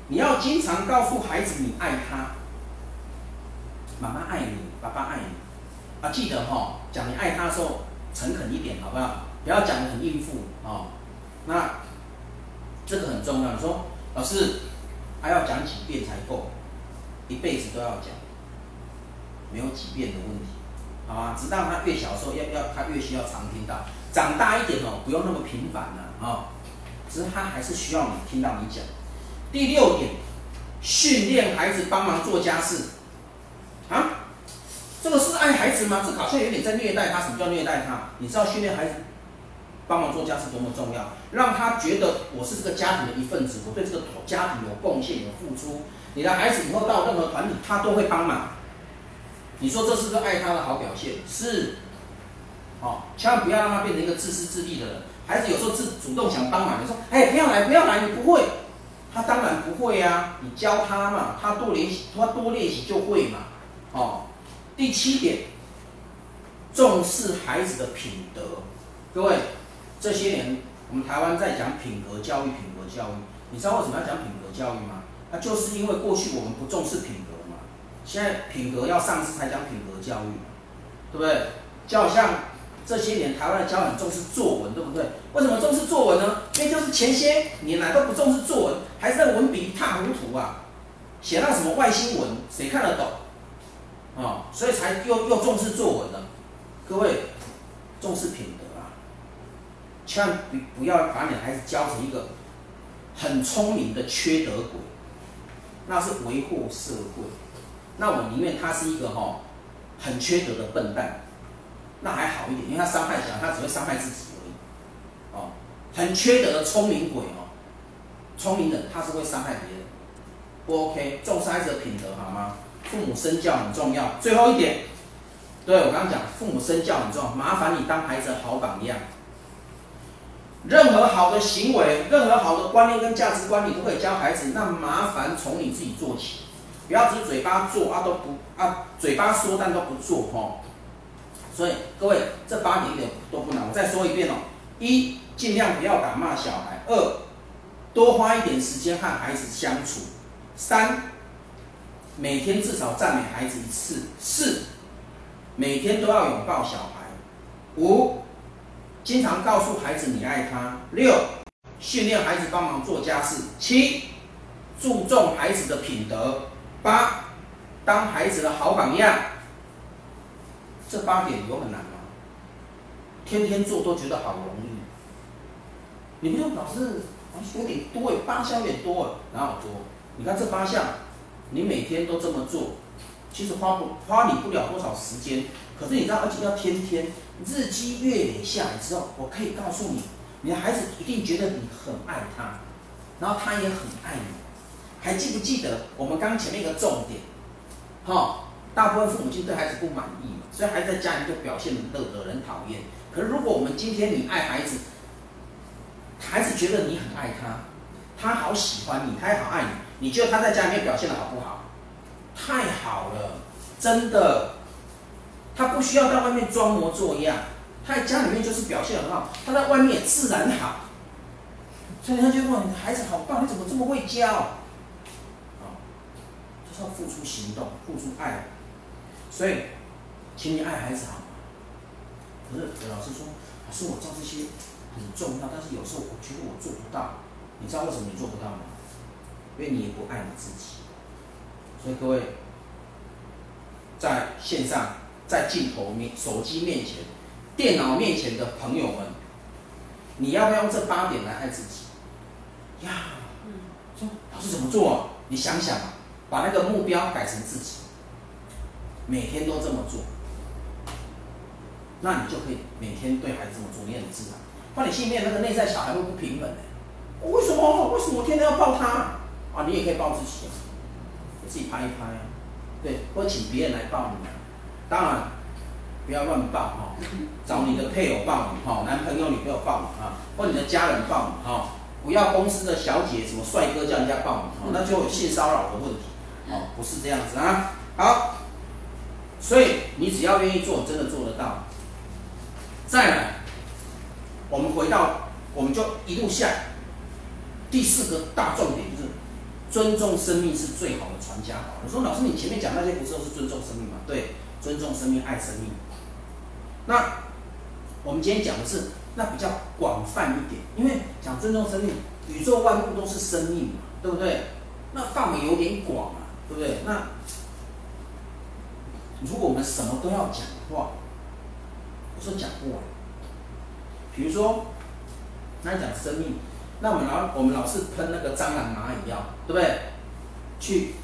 D: 你要经常告诉孩子你爱他。妈妈爱你，爸爸爱你，啊，记得哈、哦，讲你爱他的时候诚恳一点，好不好？不要讲的很应付哦。那这个很重要。你说老师还要讲几遍才够？一辈子都要讲，没有几遍的问题，好吗？直到他越小的时候，要要他越需要常听到。长大一点哦，不用那么频繁了啊、哦。只是他还是需要你听到你讲。第六点，训练孩子帮忙做家事。啊，这个是爱孩子吗？这好像有点在虐待他。什么叫虐待他？你知道训练孩子帮忙做家事多么重要？让他觉得我是这个家庭的一份子，我对这个家庭有贡献、有付出。你的孩子以后到任何团体，他都会帮忙。你说这是个爱他的好表现？是。哦，千万不要让他变成一个自私自利的人。孩子有时候自主动想帮忙，你说：“哎，不要来，不要来，你不会。”他当然不会呀，你教他嘛，他多练习，他多练习就会嘛。哦，第七点，重视孩子的品德。各位，这些年我们台湾在讲品格教育，品格教育，你知道为什么要讲品格教育吗？那就是因为过去我们不重视品格，现在品格要上市才讲品格教育，对不对？就好像。这些年台湾的教很重视作文，对不对？为什么重视作文呢？因为就是前些年来都不重视作文，还是在文笔一塌糊涂啊，写那什么外星文，谁看得懂？啊、哦，所以才又又重视作文了。各位，重视品德啊，千万不不要把你的孩子教成一个很聪明的缺德鬼，那是为祸社会。那我宁愿他是一个哈、哦、很缺德的笨蛋。那还好一点，因为他伤害小，他只会伤害自己而已。哦，很缺德的聪明鬼哦，聪明人他是会伤害别人，不 OK。重视孩子的品德好吗？父母身教很重要。最后一点，对，我刚刚讲，父母身教很重要，麻烦你当孩子的好榜样。任何好的行为，任何好的观念跟价值观，你都可以教孩子。那麻烦从你自己做起，不要只嘴巴做啊都不啊，嘴巴说但都不做哦。所以各位，这八点一点都不难。我再说一遍哦：一，尽量不要打骂小孩；二，多花一点时间和孩子相处；三，每天至少赞美孩子一次；四，每天都要拥抱小孩；五，经常告诉孩子你爱他；六，训练孩子帮忙做家事；七，注重孩子的品德；八，当孩子的好榜样。这八点有很难吗？天天做都觉得好容易。你不用老是有点多诶，八项有点多诶，哪有多？你看这八项，你每天都这么做，其实花不花你不了多少时间。可是你知道，而且要天天日积月累下来之后，我可以告诉你，你的孩子一定觉得你很爱他，然后他也很爱你。还记不记得我们刚前面一个重点？哈、大部分父母亲对孩子不满意。所以孩子在家里就表现得惹人讨厌。可是如果我们今天你爱孩子，孩子觉得你很爱他，他好喜欢你，他也好爱你，你觉得他在家里面表现得好不好？太好了，真的。他不需要在外面装模作样，他在家里面就是表现很好，他在外面也自然好。所以他就问你孩子好棒，你怎么这么会教？就是要付出行动，付出爱。所以。请你爱孩子好吗？可是老师说，老师我知道这些很重要，但是有时候我觉得我做不到。你知道为什么你做不到吗？因为你也不爱你自己。所以各位，在线上、在镜头面、手机面前、电脑面前的朋友们，你要不要用这八点来爱自己？呀，说老师怎么做？你想想啊，把那个目标改成自己，每天都这么做。那你就可以每天对孩子这么做，你很自然。那你心里面那个内在小孩会不平衡呢？为什么？为什么我天天要抱他？啊，你也可以抱自己，你自己拍一拍啊，对，或请别人来抱你。当然，不要乱抱哈，找你的配偶抱你哈，男朋友、女朋友抱你啊，或你的家人抱你哈，不要公司的小姐、什么帅哥叫人家抱你，那就有性骚扰的问题。哦，不是这样子啊。好，所以你只要愿意做，真的做得到。再来，我们回到，我们就一路下。第四个大重点就是，尊重生命是最好的传家宝。我说老师，你前面讲那些不是都是尊重生命吗？对，尊重生命，爱生命。那我们今天讲的是那比较广泛一点，因为讲尊重生命，宇宙万物都是生命嘛，对不对？那范围有点广啊，对不对？那如果我们什么都要讲的话，我说讲不完，比如说，那讲生命，那我们老我们老是喷那个蟑螂蚂蚁药，对不对？去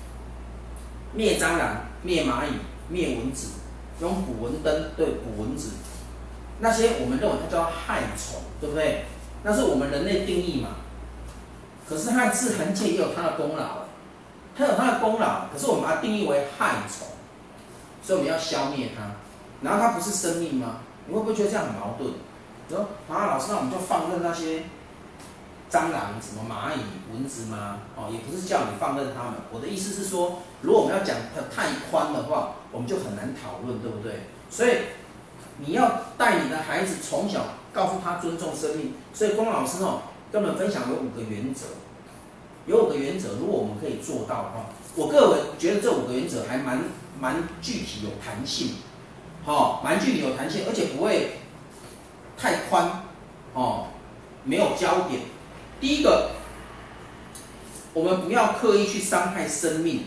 D: 灭蟑螂、灭蚂蚁、灭蚊子，用捕蚊灯对捕蚊子，那些我们认为它叫害虫，对不对？那是我们人类定义嘛。可是它自然界也有它的功劳，它有它的功劳，可是我们把它定义为害虫，所以我们要消灭它。然后它不是生命吗？你会不会觉得这样很矛盾？说啊，老师，那我们就放任那些蟑螂、什么蚂蚁、蚊子吗？哦，也不是叫你放任它们。我的意思是说，如果我们要讲的太宽的话，我们就很难讨论，对不对？所以你要带你的孩子从小告诉他尊重生命。所以龚老师哦，跟我们分享有五个原则，有五个原则，如果我们可以做到的话，我个人觉得这五个原则还蛮蛮具体、有弹性，好，蛮具体、有弹性，而且不会。太宽，哦，没有焦点。第一个，我们不要刻意去伤害生命，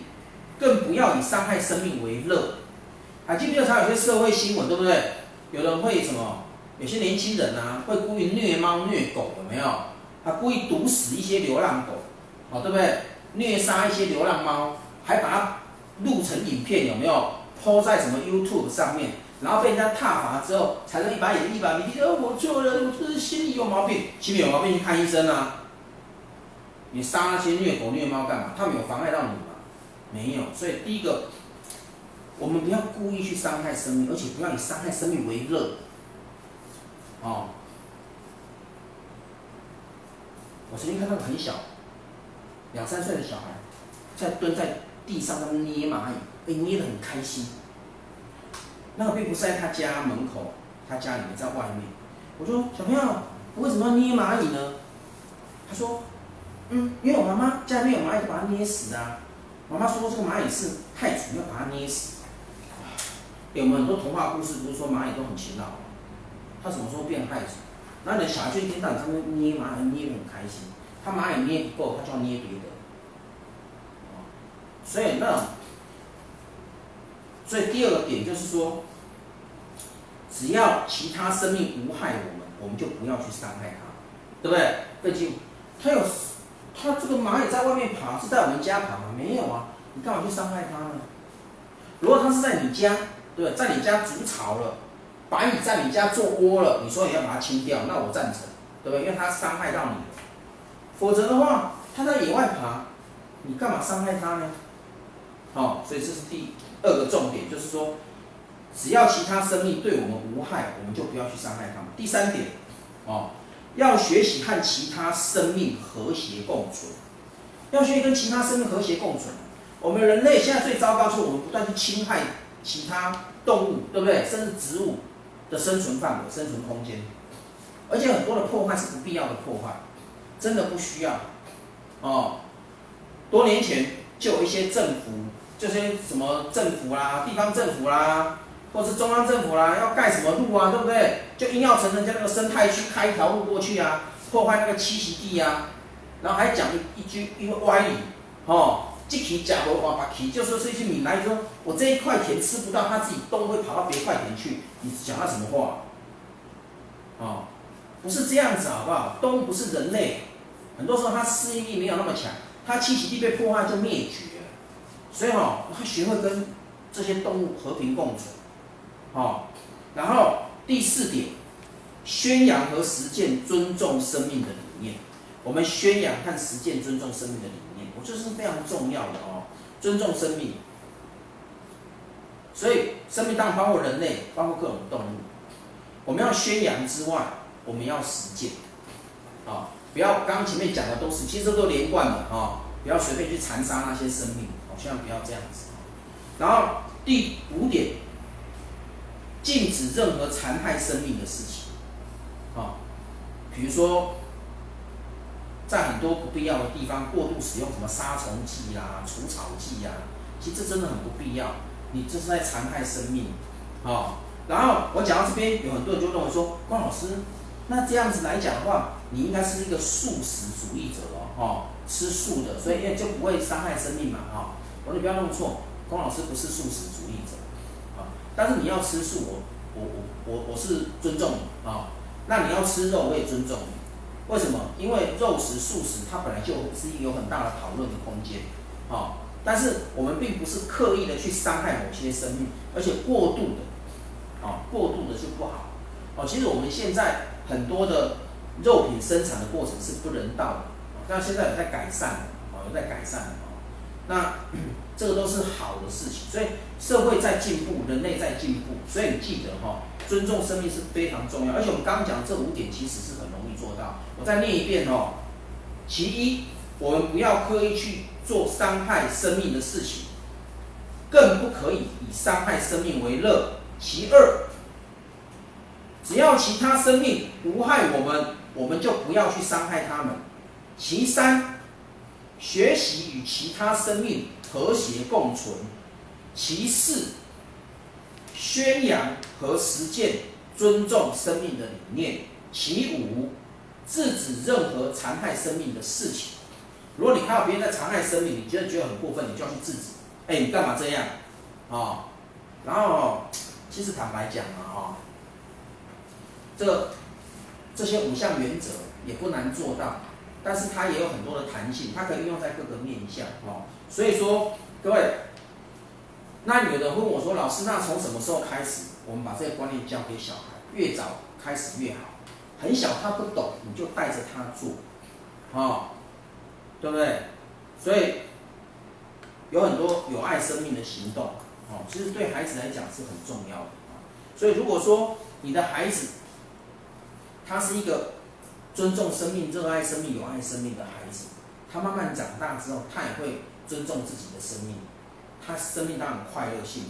D: 更不要以伤害生命为乐。还记不记得常有些社会新闻，对不对？有人会什么？有些年轻人啊，会故意虐猫虐狗，有没有？他故意毒死一些流浪狗，哦，对不对？虐杀一些流浪猫，还把它录成影片，有没有？po 在什么 YouTube 上面？然后被人家挞伐之后，才能一把眼一把鼻涕，哦，我错了，我就是心里有毛病，心里有毛病去看医生啊。你杀那些虐狗虐猫干嘛？他们有妨碍到你吗？没有。所以第一个，我们不要故意去伤害生命，而且不要以伤害生命为乐。哦。我曾经看到很小，两三岁的小孩，在蹲在地上在捏蚂蚁，被捏得很开心。那个并不是在他家门口，他家里面在外面。我说小朋友，为什么要捏蚂蚁呢？他说，嗯，因为我妈妈家里面有蚂蚁，把它捏死啊。妈妈说这个蚂蚁是害虫，要把它捏死。有没有很多童话故事不是说蚂蚁都很勤劳？它什么时候变害虫？那你的小孩就一天到晚在那捏蚂蚁，捏得很开心。他蚂蚁捏不够，他就要捏别的。所以那。所以第二个点就是说，只要其他生命无害我们，我们就不要去伤害它，对不对？对，就它有，它这个蚂蚁在外面爬，是在我们家爬吗？没有啊，你干嘛去伤害它呢？如果它是在你家，对对？在你家筑巢了，白蚁在你家做窝了，你说你要把它清掉，那我赞成，对不对？因为它伤害到你，否则的话，它在野外爬，你干嘛伤害它呢？好、哦，所以这是第。二个重点就是说，只要其他生命对我们无害，我们就不要去伤害它们。第三点，哦，要学习和其他生命和谐共存，要学习跟其他生命和谐共存。我们人类现在最糟糕是我们不断去侵害其他动物，对不对？甚至植物的生存范围、生存空间，而且很多的破坏是不必要的破坏，真的不需要。哦，多年前就有一些政府。这些什么政府啦、地方政府啦，或是中央政府啦，要盖什么路啊，对不对？就硬要从人家那个生态区开一条路过去啊，破坏那个栖息地啊，然后还讲一句一个歪理，哦，这期假如话把期，就说是一些闽南语说，我这一块田吃不到，他自己都会跑到别块田去，你讲他什么话？哦，不是这样子好不好？动物不是人类，很多时候它适应力没有那么强，它栖息地被破坏就灭绝。所以哈，他学会跟这些动物和平共存，哦，然后第四点，宣扬和实践尊重生命的理念。我们宣扬和实践尊重生命的理念，我觉得是非常重要的哦。尊重生命，所以生命当然包括人类，包括各种动物。我们要宣扬之外，我们要实践，啊，不要刚刚前面讲的都是，其实都连贯的啊，不要随便去残杀那些生命。千万不要这样子。然后第五点，禁止任何残害生命的事情。啊，比如说，在很多不必要的地方过度使用什么杀虫剂啦、除草剂呀，其实这真的很不必要。你这是在残害生命。啊，然后我讲到这边，有很多人就认为说，关老师，那这样子来讲的话，你应该是一个素食主义者哦，哈，吃素的，所以就不会伤害生命嘛，哈。我你不要弄错，龚老师不是素食主义者，啊，但是你要吃素，我我我我我是尊重你啊。那你要吃肉，我也尊重你。为什么？因为肉食、素食它本来就是一有很大的讨论的空间，哦。但是我们并不是刻意的去伤害某些生命，而且过度的，哦，过度的就不好。哦，其实我们现在很多的肉品生产的过程是不人道的，但现在有在改善，哦，有在改善，哦，那 (clears throat) 这个都是好的事情。所以社会在进步，人类在进步，所以你记得哈，尊重生命是非常重要。而且我们刚刚讲这五点其实是很容易做到。我再念一遍哦，其一，我们不要刻意去。做伤害生命的事情，更不可以以伤害生命为乐。其二，只要其他生命无害我们，我们就不要去伤害他们。其三，学习与其他生命和谐共存。其四，宣扬和实践尊重生命的理念。其五，制止任何残害生命的事情。如果你看到别人在残害生命，你觉得觉得很过分，你就要去制止。哎，你干嘛这样？啊、哦，然后其实坦白讲啊，哈、哦，这这些五项原则也不难做到，但是它也有很多的弹性，它可以运用在各个面向。哦，所以说各位，那有人问我说，老师，那从什么时候开始，我们把这个观念教给小孩？越早开始越好。很小他不懂，你就带着他做，哦。对不对？所以有很多有爱生命的行动，哦，其实对孩子来讲是很重要的。所以如果说你的孩子他是一个尊重生命、热爱生命、有爱生命的孩子，他慢慢长大之后，他也会尊重自己的生命，他生命当然快乐幸福，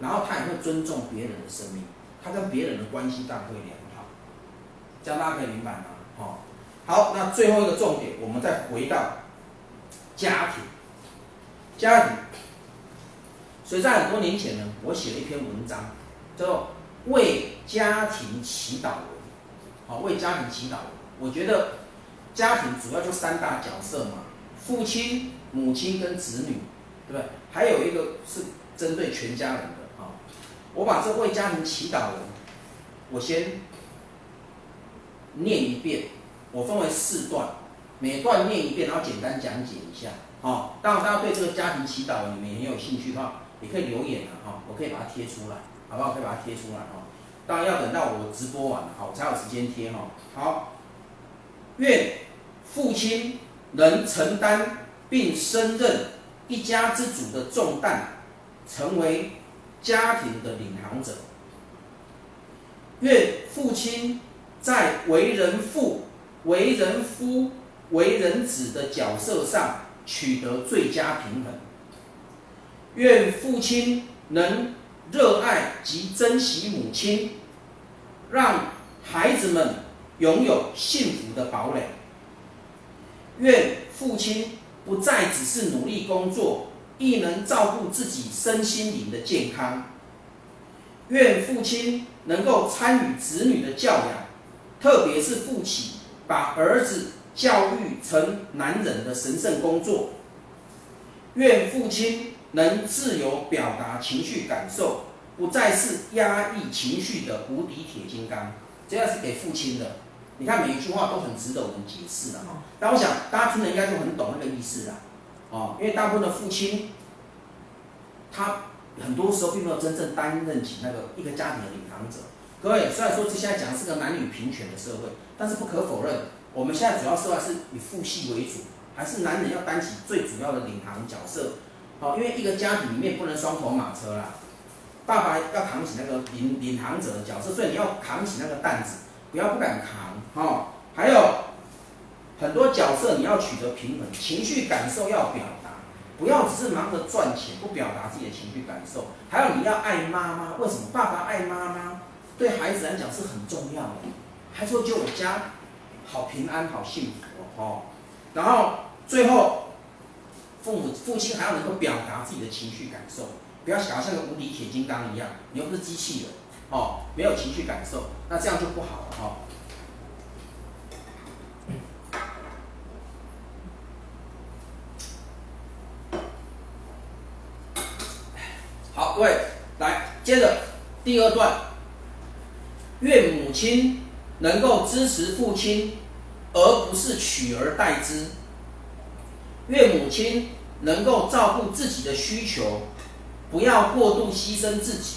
D: 然后他也会尊重别人的生命，他跟别人的关系当然会良好。这样大家可以明白吗？哦，好，那最后一个重点，我们再回到。家庭，家庭，所以在很多年前呢，我写了一篇文章，叫做《为家庭祈祷》。为家庭祈祷。我觉得家庭主要就三大角色嘛，父亲、母亲跟子女，对不对？还有一个是针对全家人的啊。我把这为家庭祈祷文，我先念一遍，我分为四段。每段念一遍，然后简单讲解一下。哦，当然大家对这个家庭祈祷，你们也有兴趣的话，也可以留言啊，哈，我可以把它贴出来，好不好？可以把它贴出来，哈。当然要等到我直播完，好，才有时间贴，哈。好，愿父亲能承担并胜任一家之主的重担，成为家庭的领航者。愿父亲在为人父、为人夫。为人子的角色上取得最佳平衡。愿父亲能热爱及珍惜母亲，让孩子们拥有幸福的堡垒。愿父亲不再只是努力工作，亦能照顾自己身心灵的健康。愿父亲能够参与子女的教养，特别是父亲把儿子。教育成男人的神圣工作。愿父亲能自由表达情绪感受，不再是压抑情绪的无敌铁金刚。这样是给父亲的。你看每一句话都很值得我们解释的哈。但我想大家听了应该就很懂那个意思了。哦，因为大部分的父亲，他很多时候并没有真正担任起那个一个家庭的领航者。各位，虽然说这现在讲的是个男女平权的社会，但是不可否认。我们现在主要社会是以父系为主，还是男人要担起最主要的领航角色？好，因为一个家庭里面不能双头马车啦，爸爸要扛起那个领领航者的角色，所以你要扛起那个担子，不要不敢扛哈。还有很多角色你要取得平衡，情绪感受要表达，不要只是忙着赚钱，不表达自己的情绪感受。还有你要爱妈妈，为什么？爸爸爱妈妈，对孩子来讲是很重要的。还说就我家。好平安，好幸福哦！然后最后，父母父亲还要能够表达自己的情绪感受，不要想要像个无敌铁金刚一样，你又不是机器人哦，没有情绪感受，那这样就不好了哦。好，各位来，接着第二段，愿母亲。能够支持父亲，而不是取而代之。愿母亲能够照顾自己的需求，不要过度牺牲自己。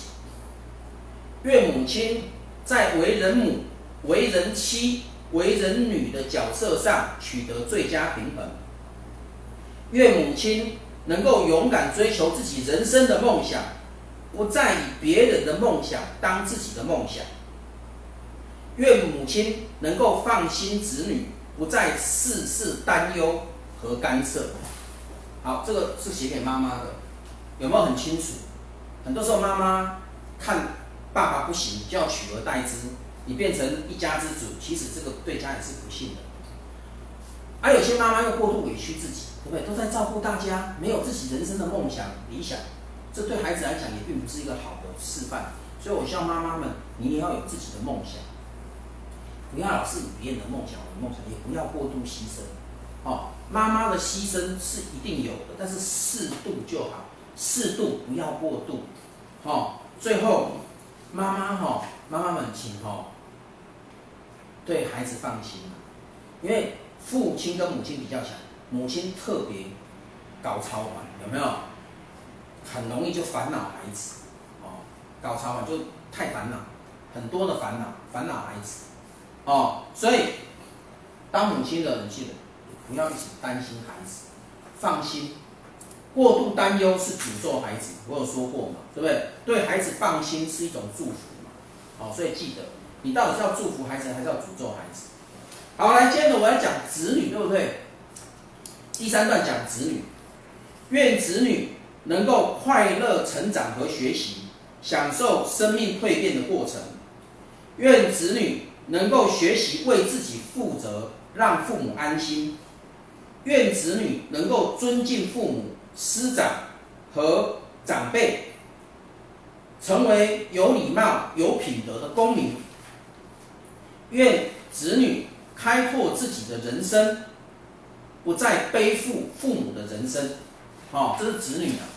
D: 愿母亲在为人母、为人妻、为人女的角色上取得最佳平衡。愿母亲能够勇敢追求自己人生的梦想，不再以别人的梦想当自己的梦想。愿母亲能够放心子女，不再事事担忧和干涉。好，这个是写给妈妈的，有没有很清楚？很多时候妈妈看爸爸不行，就要取而代之，你变成一家之主，其实这个对家也是不幸的。而、有些妈妈又过度委屈自己。对不对？都在照顾大家，没有自己人生的梦想、理想，这对孩子来讲也并不是一个好的示范。所以，我希望妈妈们，你也要有自己的梦想，不要老是以别人的梦想为梦想，也不要过度牺牲。哦，妈妈的牺牲是一定有的，但是适度就好，适度不要过度。哦，最后，妈妈哈，妈妈们请哦，对孩子放心，因为父亲跟母亲比较强。母亲特别高超嘛，有没有？很容易就烦恼孩子，哦，高超嘛，就太烦恼，很多的烦恼，烦恼孩子，哦，所以当母亲的人记得不要一直担心孩子，放心，过度担忧是诅咒孩子，我有说过嘛，对不对？对孩子放心是一种祝福嘛，好，所以记得，你到底是要祝福孩子，还是要诅咒孩子？好，来，接着我要讲子女，对不对？第三段讲子女，愿子女能够快乐成长和学习，享受生命蜕变的过程。愿子女能够学习为自己负责，让父母安心。愿子女能够尊敬父母、师长和长辈，成为有礼貌、有品德的公民。愿子女开拓自己的人生。不再背负父母的人生，哦，这是子女啊，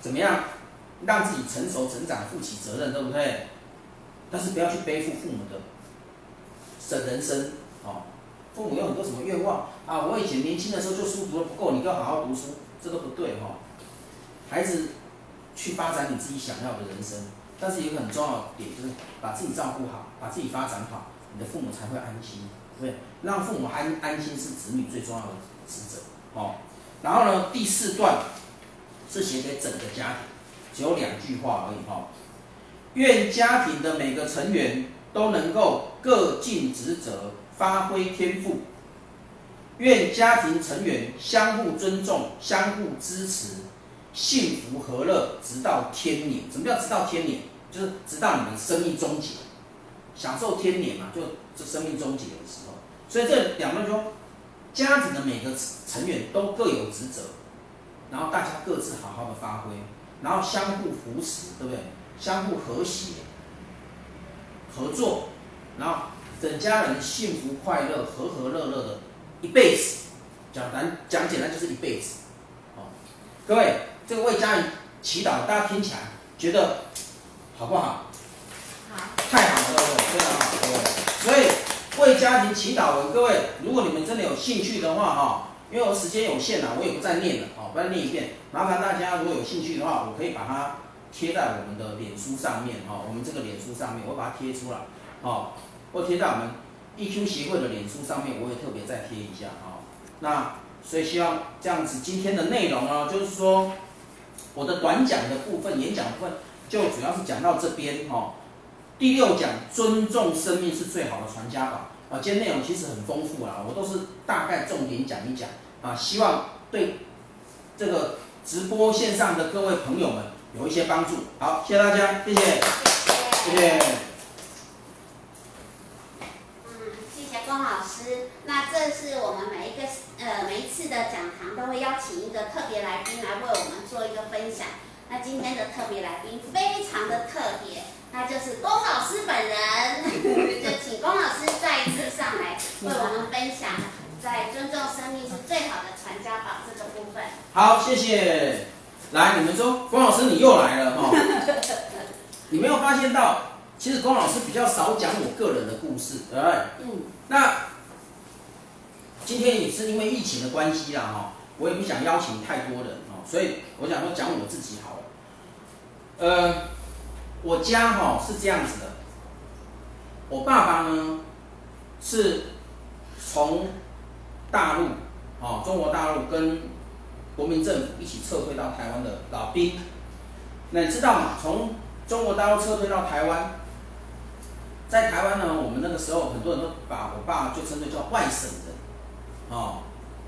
D: 怎么样让自己成熟成长，负起责任，对不对？但是不要去背负父母的的人生，父母有很多什么愿望啊？我以前年轻的时候就书读得不够，你就要好好读书，这都不对哈、哦。孩子去发展你自己想要的人生，但是有一个很重要的点就是把自己照顾好，把自己发展好，你的父母才会安心，对？让父母安安心是子女最重要的。职责哦，然后呢，第四段是写给整个家庭，只有两句话而已哈。愿家庭的每个成员都能够各尽职责，发挥天赋。愿家庭成员相互尊重，相互支持，幸福和乐，直到天年。什么叫直到天年？就是直到你们生命终结，享受天年嘛，就这生命终结的时候。所以这两段说。家庭的每个成员都各有职责，然后大家各自好好的发挥，然后相互扶持，对不对？相互和谐、合作，然后整家人幸福快乐、和和乐乐的一辈子。讲难讲简单就是一辈子。哦，各位，这个为家人祈祷，大家听起来觉得好不好？
C: 好，
D: 太好了，各位，非常好，各位。所以。为家庭祈祷，各位，如果你们真的有兴趣的话，哈，因为我时间有限了，我也不再念了，哦，不再念一遍。麻烦大家，如果有兴趣的话，我可以把它贴在我们的脸书上面，哈，我们这个脸书上面，我把它贴出来，哦，或贴在我们 EQ 协会的脸书上面，我也特别再贴一下，哈。那所以希望这样子，今天的内容呢，就是说我的短讲的部分，演讲部分就主要是讲到这边，哦。第六讲，尊重生命是最好的传家宝啊！今天内容其实很丰富啦，我都是大概重点讲一讲啊，希望对这个直播线上的各位朋友们有一些帮助。好，谢谢大家，谢谢，谢谢。谢谢
C: 嗯，龚老师。那这是我们每一个呃每一次的讲堂都会邀请一个特别来宾来为我们做一个分享。那今天的特别来宾非常的特别。那就是龚老师本人，(laughs) 就请龚老师再一次上来为我们分享，在尊重生命是最好的传家宝这个部分。
D: 好，谢谢。来，你们说，龚老师你又来了哈。(laughs) 你没有发现到，其实龚老师比较少讲我个人的故事，对不对？嗯。那今天也是因为疫情的关系啦，哈，我也不想邀请太多人哦，所以我想说讲我自己好了。呃，我家哈是这样子的，我爸爸呢是从大陆，哦，中国大陆跟国民政府一起撤退到台湾的老兵。那你知道吗？从中国大陆撤退到台湾，在台湾呢，我们那个时候很多人都把我爸就称作叫外省人。哦，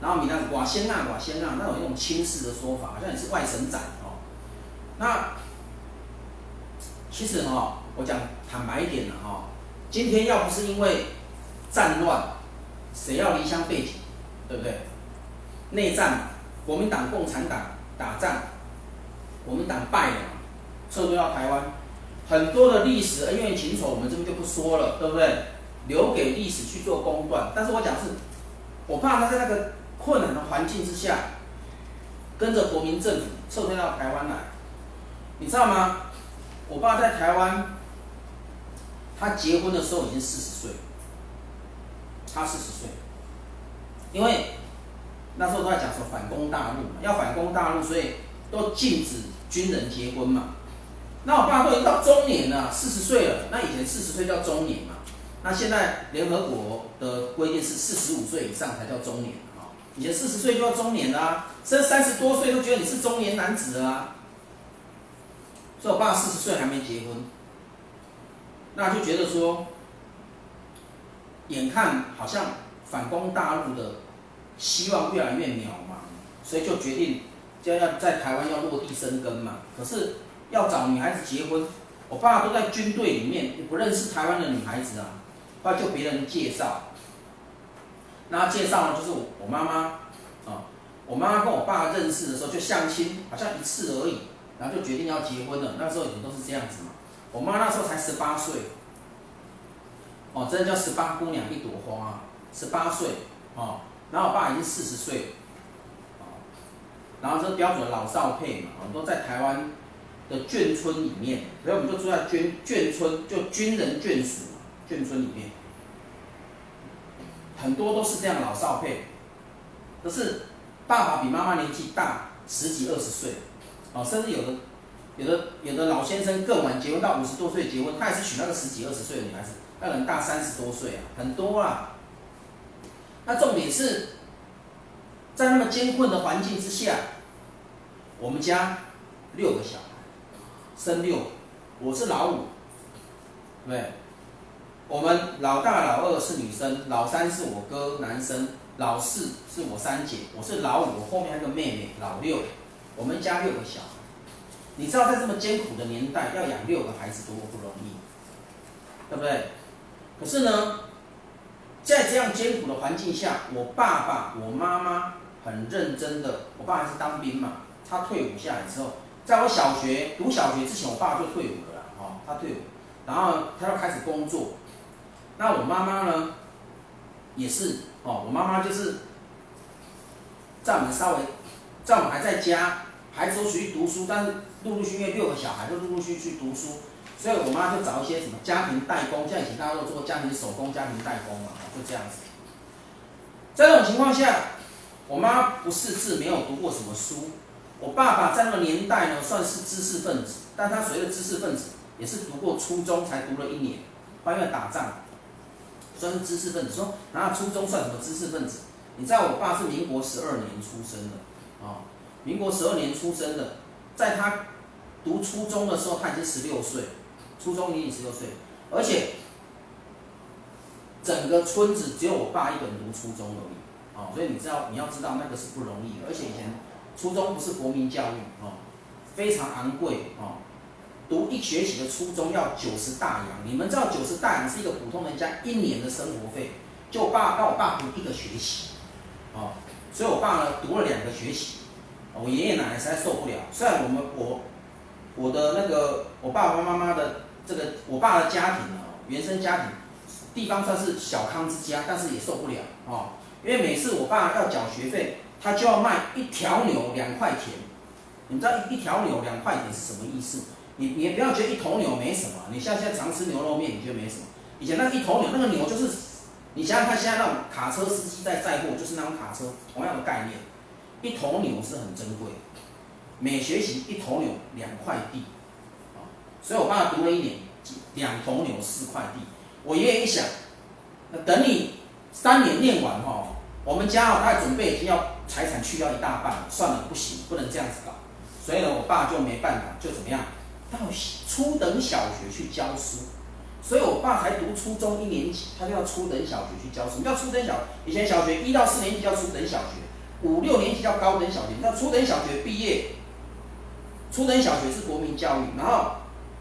D: 然后闽南话先啊，话先啊，那有一种轻视的说法，好像你是外省仔哦。那其实哈、哦，我讲坦白一点的哈、哦，今天要不是因为战乱，谁要离乡背井，对不对？内战，国民党、共产党打仗，国民党败了，撤退到台湾，很多的历史恩怨情仇，我们这边就不说了，对不对？留给历史去做公断。但是我讲是。我爸他在那个困难的环境之下，跟着国民政府撤退到台湾来，你知道吗？我爸在台湾，他结婚的时候已经四十岁，他四十岁，因为那时候都在讲说反攻大陆嘛，要反攻大陆，所以都禁止军人结婚嘛。那我爸都已经到中年了，四十岁了，那以前四十岁叫中年嘛。那现在联合国的规定是四十五岁以上才叫中年啊，以前四十岁就要中年啦，甚至三十多岁都觉得你是中年男子啊。所以我爸四十岁还没结婚，那就觉得说，眼看好像反攻大陆的希望越来越渺茫，所以就决定就要在台湾要落地生根嘛。可是要找女孩子结婚，我爸都在军队里面，也不认识台湾的女孩子啊。后来就别人介绍，那介绍呢，就是我妈妈啊，我妈妈跟我爸认识的时候就相亲，好像一次而已，然后就决定要结婚了。那时候已经都是这样子嘛。我妈那时候才十八岁，哦，真的叫十八姑娘一朵花啊，十八岁哦。然后我爸已经四十岁，哦，然后这标准的老少配嘛，我们都在台湾的眷村里面，所以我们就住在眷眷村，就军人眷属。眷村里面，很多都是这样老少配，可是爸爸比妈妈年纪大十几二十岁，哦，甚至有的有的有的老先生更晚结婚，到五十多岁结婚，他也是娶那个十几二十岁的女孩子，那人大三十多岁啊，很多啊。那重点是在那么艰困的环境之下，我们家六个小孩，生六，我是老五，对。我们老大、老二是女生，老三是我哥，男生，老四是我三姐，我是老五，我后面还有个妹妹，老六。我们家六个小孩，你知道在这么艰苦的年代，要养六个孩子多么不容易，对不对？可是呢，在这样艰苦的环境下，我爸爸、我妈妈很认真的，我爸还是当兵嘛，他退伍下来之后，在我小学读小学之前，我爸就退伍了啦，哦，他退伍，然后他要开始工作。那我妈妈呢，也是哦，我妈妈就是在我们稍微，在我们还在家，孩子都出去读书，但是陆陆续续六个小孩都陆陆续续读书，所以我妈就找一些什么家庭代工，像以前大家都做家庭手工、家庭代工嘛，就这样子。在这种情况下，我妈不识字，没有读过什么书。我爸爸在那个年代呢，算是知识分子，但他所谓的知识分子，也是读过初中才读了一年，因为打仗。算是知识分子，说那初中算什么知识分子？你知道我爸是民国十二年出生的，啊，民国十二年出生的，在他读初中的时候他已经十六岁，初中已经十六岁，而且整个村子只有我爸一个人读初中而已，啊，所以你知道你要知道那个是不容易，而且以前初中不是国民教育，啊，非常昂贵，啊。读一学期的初中要九十大洋，你们知道九十大洋是一个普通人家一年的生活费。就我爸让我爸读一个学期，哦，所以我爸呢读了两个学期，我爷爷奶奶实在受不了。虽然我们我我的那个我爸爸妈妈的这个我爸的家庭啊，原生家庭地方算是小康之家，但是也受不了哦，因为每次我爸要缴学费，他就要卖一条牛两块田。你知道一条牛两块田是什么意思？你你不要觉得一头牛没什么，你像现在常吃牛肉面，你觉得没什么。以前那一头牛，那个牛就是你想想看，现在那种卡车司机在载货，就是那种卡车，同样的概念，一头牛是很珍贵，每学习一头牛两块地，啊，所以我爸读了一年，两头牛四块地。我爷爷一想，等你三年念完哈，我们家啊，他准备已经要财产去掉一大半，算了，不行，不能这样子搞。所以呢，我爸就没办法，就怎么样，到初等小学去教书。所以我爸才读初中一年级，他就要初等小学去教书。叫初等小，以前小学一到四年级叫初等小学，五六年级叫高等小学。那初等小学毕业，初等小学是国民教育，然后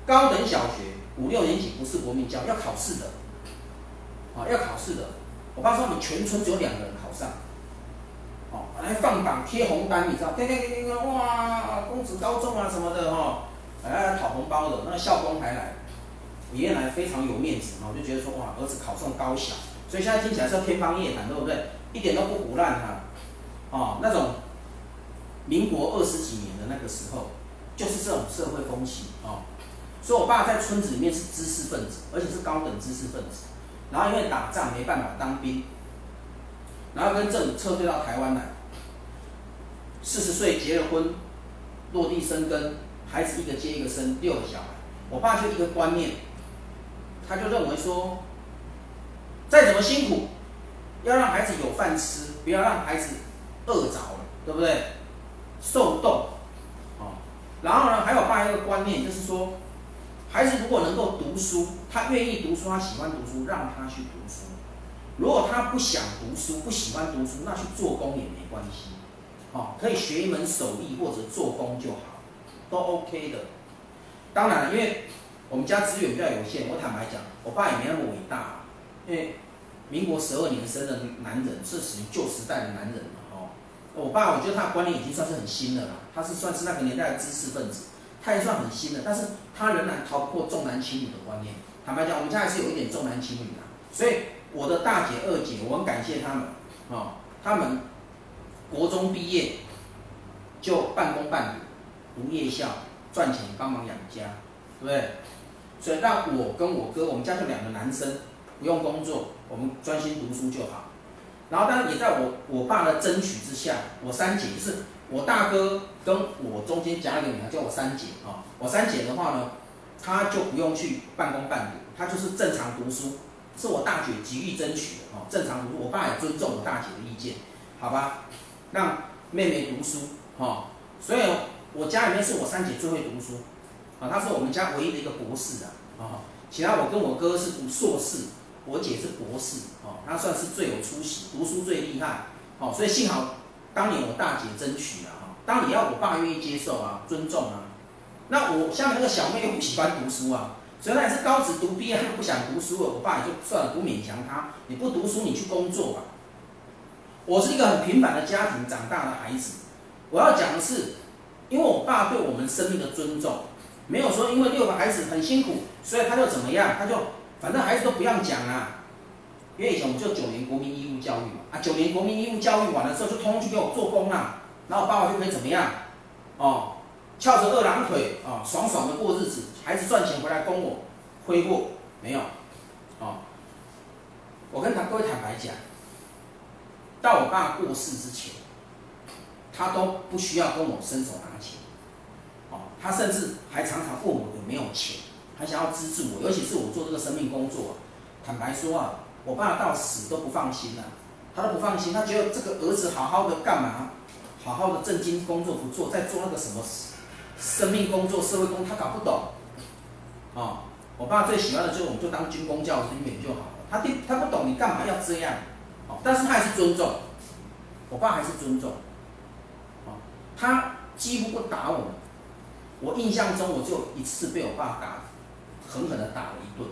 D: 高等小学五六年级不是国民教育，要考试的，啊，要考试的。我爸说我们全村只有两个人考上，哦，来放榜贴红单，你知道，叮叮叮叮，哇，公子高中啊什么的哈，来来讨红包的，那个校工还来。爷爷奶奶非常有面子，我就觉得说哇，儿子考上高小，所以现在听起来是天方夜谭，对不对？一点都不胡乱哈，哦，那种民国二十几年的那个时候，就是这种社会风气哦。所以我爸在村子里面是知识分子，而且是高等知识分子。然后因为打仗没办法当兵，然后跟政府撤退到台湾来，四十岁结了婚，落地生根，孩子一个接一个生，六个小孩。我爸就一个观念。他就认为说，再怎么辛苦，要让孩子有饭吃，不要让孩子饿着了，对不对？受冻，哦，然后呢，还有爸一个观念，就是说，孩子如果能够读书，他愿意读书，他喜欢读书，让他去读书；如果他不想读书，不喜欢读书，那去做工也没关系，哦，可以学一门手艺或者做工就好，都 OK 的。当然，因为。我们家资源比较有限，我坦白讲，我爸也没那么伟大，因为民国十二年生的男人是属于旧时代的男人嘛，哦，我爸我觉得他的观念已经算是很新的了，他是算是那个年代的知识分子，他也算很新的，但是他仍然逃不过重男轻女的观念。坦白讲，我们家还是有一点重男轻女的，所以我的大姐、二姐，我很感谢他们，哦，他们国中毕业就半工半读，读夜校赚钱帮忙养家，对不对？所以让我跟我哥，我们家就两个男生，不用工作，我们专心读书就好。然后当然也在我我爸的争取之下，我三姐就是我大哥跟我中间夹一个女儿，叫我三姐啊。我三姐的话呢，她就不用去半工半读，她就是正常读书，是我大姐极力争取的哦。正常读书，我爸也尊重我大姐的意见，好吧？让妹妹读书哈。所以我家里面是我三姐最会读书。啊，她是我们家唯一的一个博士啊，啊，其他我跟我哥是读硕士，我姐是博士，哦，她算是最有出息，读书最厉害，哦，所以幸好当年我大姐争取了哈，当你要我爸愿意接受啊，尊重啊。那我下面那个小妹又不喜欢读书啊，所以她也是高职读毕业，她又不想读书了，我爸也就算了，不勉强他，你不读书你去工作吧。我是一个很平凡的家庭长大的孩子，我要讲的是，因为我爸对我们生命的尊重。没有说因为六个孩子很辛苦，所以他就怎么样，他就反正孩子都不用讲啊。因为以前我们就九年国民义务教育嘛，啊九年国民义务教育完了之后就通通去给我做工啊，然后我爸爸就可以怎么样，哦，翘着二郎腿啊，爽爽的过日子，孩子赚钱回来供我挥霍没有，哦，我跟他各位坦白讲，到我爸过世之前，他都不需要跟我伸手拿钱。哦他甚至还常常问我有没有钱，还想要资助我，尤其是我做这个生命工作。坦白说啊，我爸到死都不放心啊，他都不放心，他觉得这个儿子好好的干嘛，好好的正经工作不做，在做那个什么生命工作、社会工，他搞不懂。哦，我爸最喜欢的就是我们就当军公教人员就好了，他听他不懂你干嘛要这样，哦但是他还是尊重，我爸还是尊重，哦他几乎不打我们。我印象中，我就一次被我爸打，狠狠的打了一顿。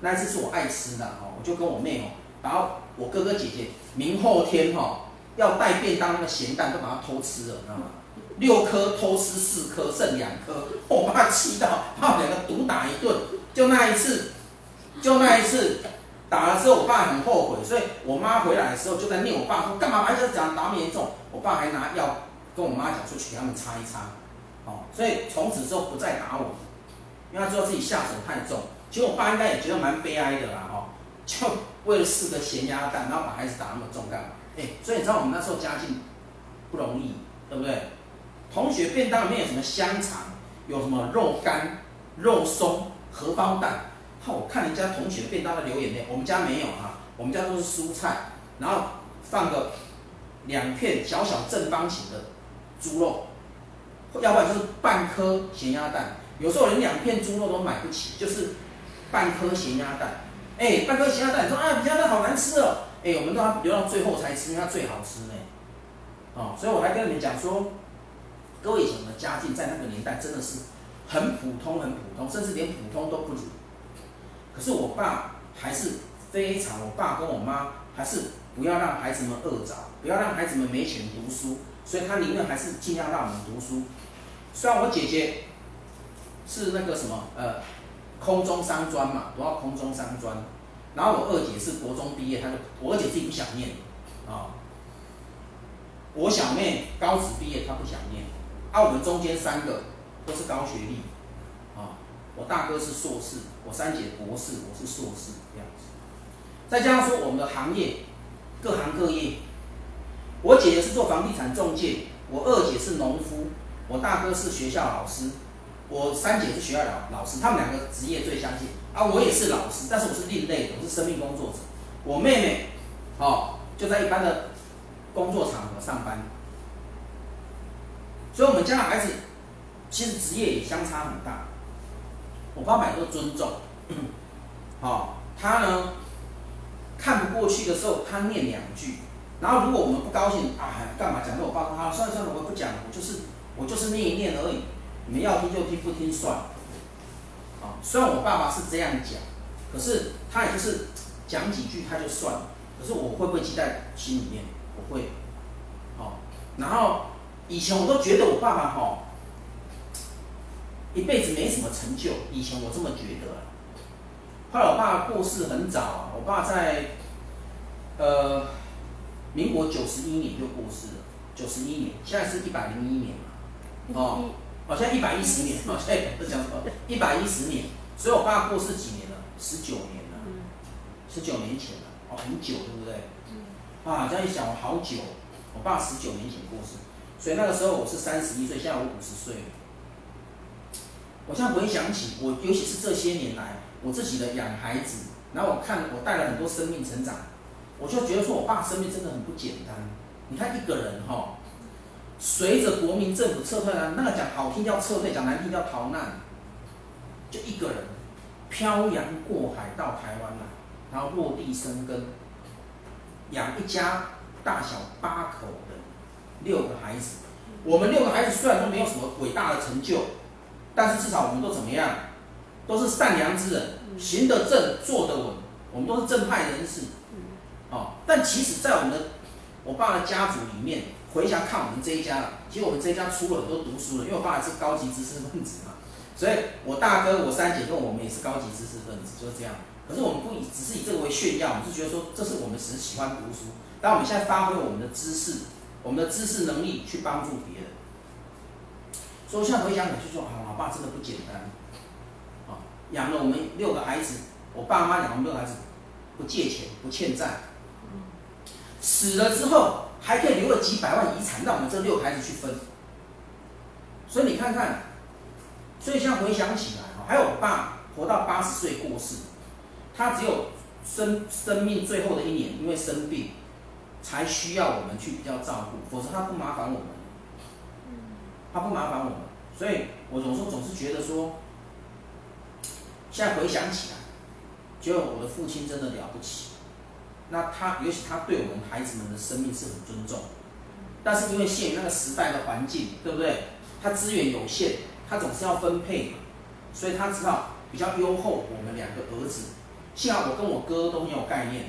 D: 那一次是我爱吃的哦，我就跟我妹哦，然后我哥哥姐姐明后天哈要带便当那个咸蛋都把它偷吃了，你知道吗？六颗偷吃四颗，剩两颗，我爸气到把我两个毒打一顿。就那一次，就那一次打了之后，我爸很后悔，所以我妈回来的时候就在念我爸说干嘛把这讲打那么严重？我爸还拿药跟我妈讲说去给他们擦一擦。哦所以从此之后不再打我，因为他知道自己下手太重。其实我爸应该也觉得蛮悲哀的啦，哦。就为了四个咸鸭蛋，然后把孩子打那么重干嘛？哎，所以你知道我们那时候家境不容易，对不对？同学便当里面有什么香肠，有什么肉干、肉松、荷包蛋。好，我看人家同学便当的流眼泪，我们家没有啊，我们家都是蔬菜，然后放个两片小小正方形的猪肉，要不然就是半颗咸鸭蛋。有时候连两片猪肉都买不起，就是半颗咸鸭蛋。哎，半颗咸鸭蛋，你说啊，咸鸭蛋好难吃哦。哎，我们都要留到最后才吃，因为它最好吃呢。哦，所以我还跟你们讲说，各位以前的家境在那个年代真的是很普通，很普通，甚至连普通都不如。可是我爸还是非常，我爸跟我妈还是不要让孩子们饿着，不要让孩子们没钱读书，所以他宁愿还是尽量让我们读书。虽然我姐姐是那个什么呃空中商专嘛，读到空中商专，然后我二姐是国中毕业，她就我二姐自己不想念啊、我小妹高职毕业，她不想念，啊、我们中间三个都是高学历。啊我大哥是硕士，我三姐博士，我是硕士这样子。再加上说我们的行业，各行各业。我姐姐是做房地产中介，我二姐是农夫，我大哥是学校老师，我三姐是学校老老师。他们两个职业最相近啊。我也是老师，但是我是另类的，我是生命工作者。我妹妹，哦，就在一般的工作场合上班。所以，我们家的孩子其实职业也相差很大。我爸爸都尊重，(coughs) 好、他呢看不过去的时候，他念两句，然后如果我们不高兴，啊，干嘛讲？那我爸他算了算了，我不讲，我就是我就是念一念而已，你们要听就听，不听算了。啊、虽然我爸爸是这样讲，可是他也就是讲几句他就算了，可是我会不会记在心里面？我会，好、然后以前我都觉得我爸爸哈。哦一辈子没什么成就，以前我这么觉得。后来我爸过世很早啊，我爸在呃民国九十一年就过世了，九十一年，现在是一百零一年嘛，哦，好像一百一十年，哦，现在不讲什么，一百一十年，所以我爸过世几年了？十九年了，十九年前了，哦，很久，对不对？啊，这样一想，好久，我爸十九年前过世，所以那个时候我是三十一岁，现在我五十岁。我现在回想起我，尤其是这些年来，我自己的养孩子，然后我看我带了很多生命成长，我就觉得说我爸生命真的很不简单。你看一个人哈、哦，随着国民政府撤退啊，那个讲好听叫撤退，讲难听叫逃难，就一个人漂洋过海到台湾来，然后落地生根，养一家大小八口六个孩子。我们六个孩子虽然说没有什么伟大的成就。但是至少我们都怎么样？都是善良之人，行得正，坐得稳。我们都是正派人士。哦，但其实，在我们的我爸的家族里面，回想看我们这一家了，其实我们这一家出了很多读书人，因为我爸也是高级知识分子嘛。所以我大哥、我三姐跟我们也是高级知识分子，就是这样。可是我们不以只是以这个为炫耀，我们是觉得说，这是我们只是喜欢读书，当我们现在发挥我们的知识，我们的知识能力去帮助别人。所以现在回想起来就说啊，老爸真的不简单，啊，养了我们六个孩子，我爸妈养我们六个孩子，不借钱不欠债，死了之后还可以留了几百万遗产让我们这六个孩子去分。所以你看看，所以现在回想起来，还有我爸活到八十岁过世，他只有生生命最后的一年因为生病，才需要我们去比较照顾，否则他不麻烦我们。他不麻烦我们，所以我总是总是觉得说，现在回想起来，觉得我的父亲真的了不起。那他，尤其他对我们孩子们的生命是很尊重，但是因为限于那个时代的环境，对不对？他资源有限，他总是要分配，所以他知道比较优厚我们两个儿子。幸好我跟我哥都没有概念，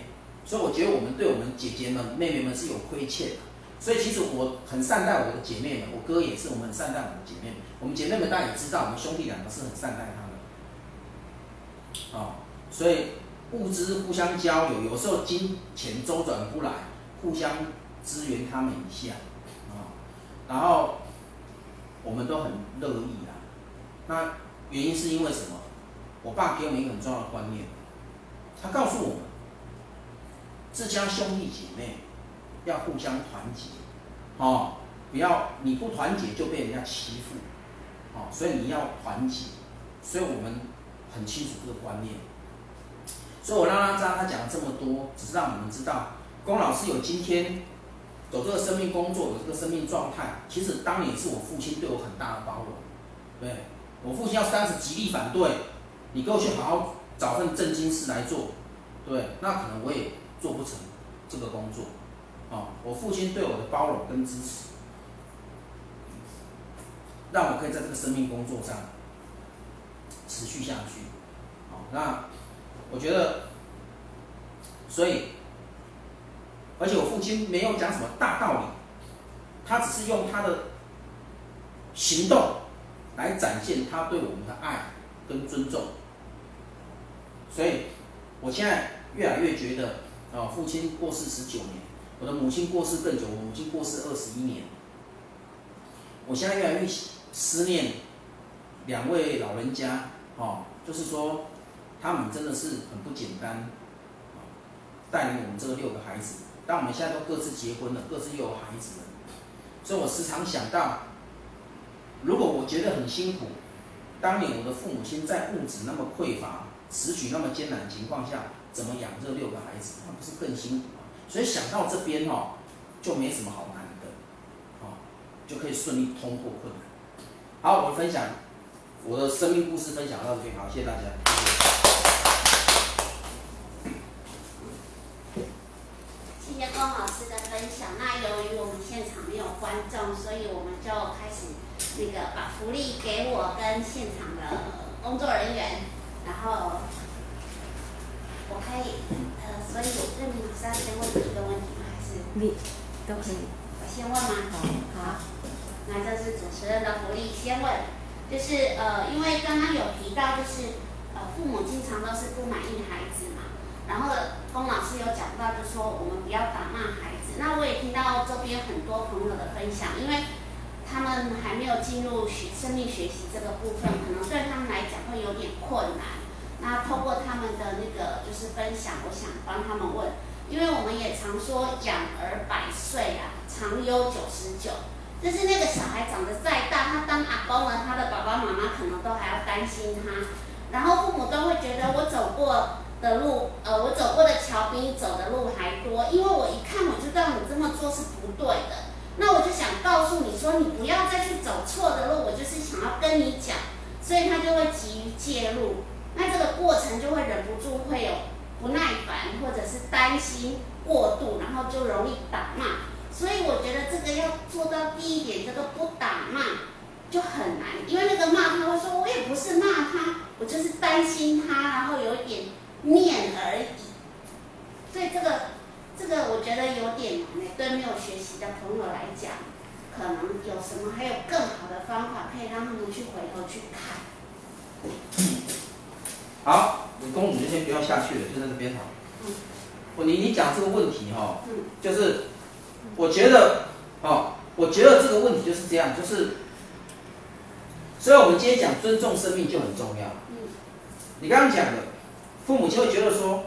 D: 所以我觉得我们对我们姐姐们、妹妹们是有亏欠的。所以其实我很善待我的姐妹们，我哥也是，我们很善待我们的姐妹们。我们姐妹们大家也知道，我们兄弟两个是很善待他们。哦，所以物资互相交流，有时候金钱周转不来，互相支援他们一下。哦，然后我们都很乐意啊。那原因是因为什么？我爸给我们一个很重要的观念，他告诉我们，自家兄弟姐妹要互相团结，哦，不要你不团结就被人家欺负，哦，所以你要团结，所以我们很清楚这个观念。所以我让他知道，他讲了这么多，只是让你们知道，龚老师有今天走这个生命工作，有这个生命状态，其实当年是我父亲对我很大的包容。对，我父亲要是当时极力反对，你给我去好好找份正经事来做，对，那可能我也做不成这个工作。啊，我父亲对我的包容跟支持，让我可以在这个生命工作上持续下去。好，那。我觉得，所以，而且我父亲没有讲什么大道理，他只是用他的行动来展现他对我们的爱跟尊重。所以，我现在越来越觉得，啊，父亲过世十九年，我的母亲过世更久，我母亲过世二十一年，我现在越来越思念两位老人家，哦，就是说。他们真的是很不简单，带领我们这个六个孩子。但我们现在都各自结婚了，各自又有孩子了，所以我时常想到，如果我觉得很辛苦，当年我的父母亲在物质那么匮乏、时局那么艰难的情况下，怎么养这六个孩子？那不是更辛苦吗？所以想到这边哦，就没什么好难的，哦，就可以顺利通过困难。好，我分享我的生命故事，分享到这边，好，谢谢大家。
C: 谢谢龚老师的分享。那由于我们现场没有观众，所以我们就开始那个把福利给我跟现场的工作人员。然后我可以，呃，所以任明老师要先问你一个问题吗？还是你都可以。我先问吗？好。好。那这是主持人的福利，先问，就是呃，因为刚刚有提到，就是呃，父母经常都是不满意孩子嘛。然后龚老师有讲到，就说我们不要打骂孩子。那我也听到周边很多朋友的分享，因为他们还没有进入学生命学习这个部分，可能对他们来讲会有点困难。那通过他们的那个就是分享，我想帮他们问，因为我们也常说养儿百岁啊，长忧九十九。就是那个小孩长得再大，他当阿公了，他的爸爸妈妈可能都还要担心他，然后父母都会觉得我走过。的路，呃，我走过的桥比你走的路还多，因为我一看我就知道你这么做是不对的。那我就想告诉你说，你不要再去走错的路，我就是想要跟你讲，所以他就会急于介入，那这个过程就会忍不住会有不耐烦，或者是担心过度，然后就容易打骂。所以我觉得这个要做到第一点，这个不打骂就很难，因为那个骂他会说，我也不是骂他，我就是担心他，然后有一点。念而已，所以这个这个我觉得有点难，对没有学习的朋友来讲，可能有什么还有更好的方法可以让他们去回头去看。
D: 好，你公主就先不要下去了，就在这边好。我你你讲这个问题哈、哦，就是我觉得，哦，我觉得这个问题就是这样，就是，所以我们今天讲尊重生命就很重要。你刚刚讲的。父母就会觉得说，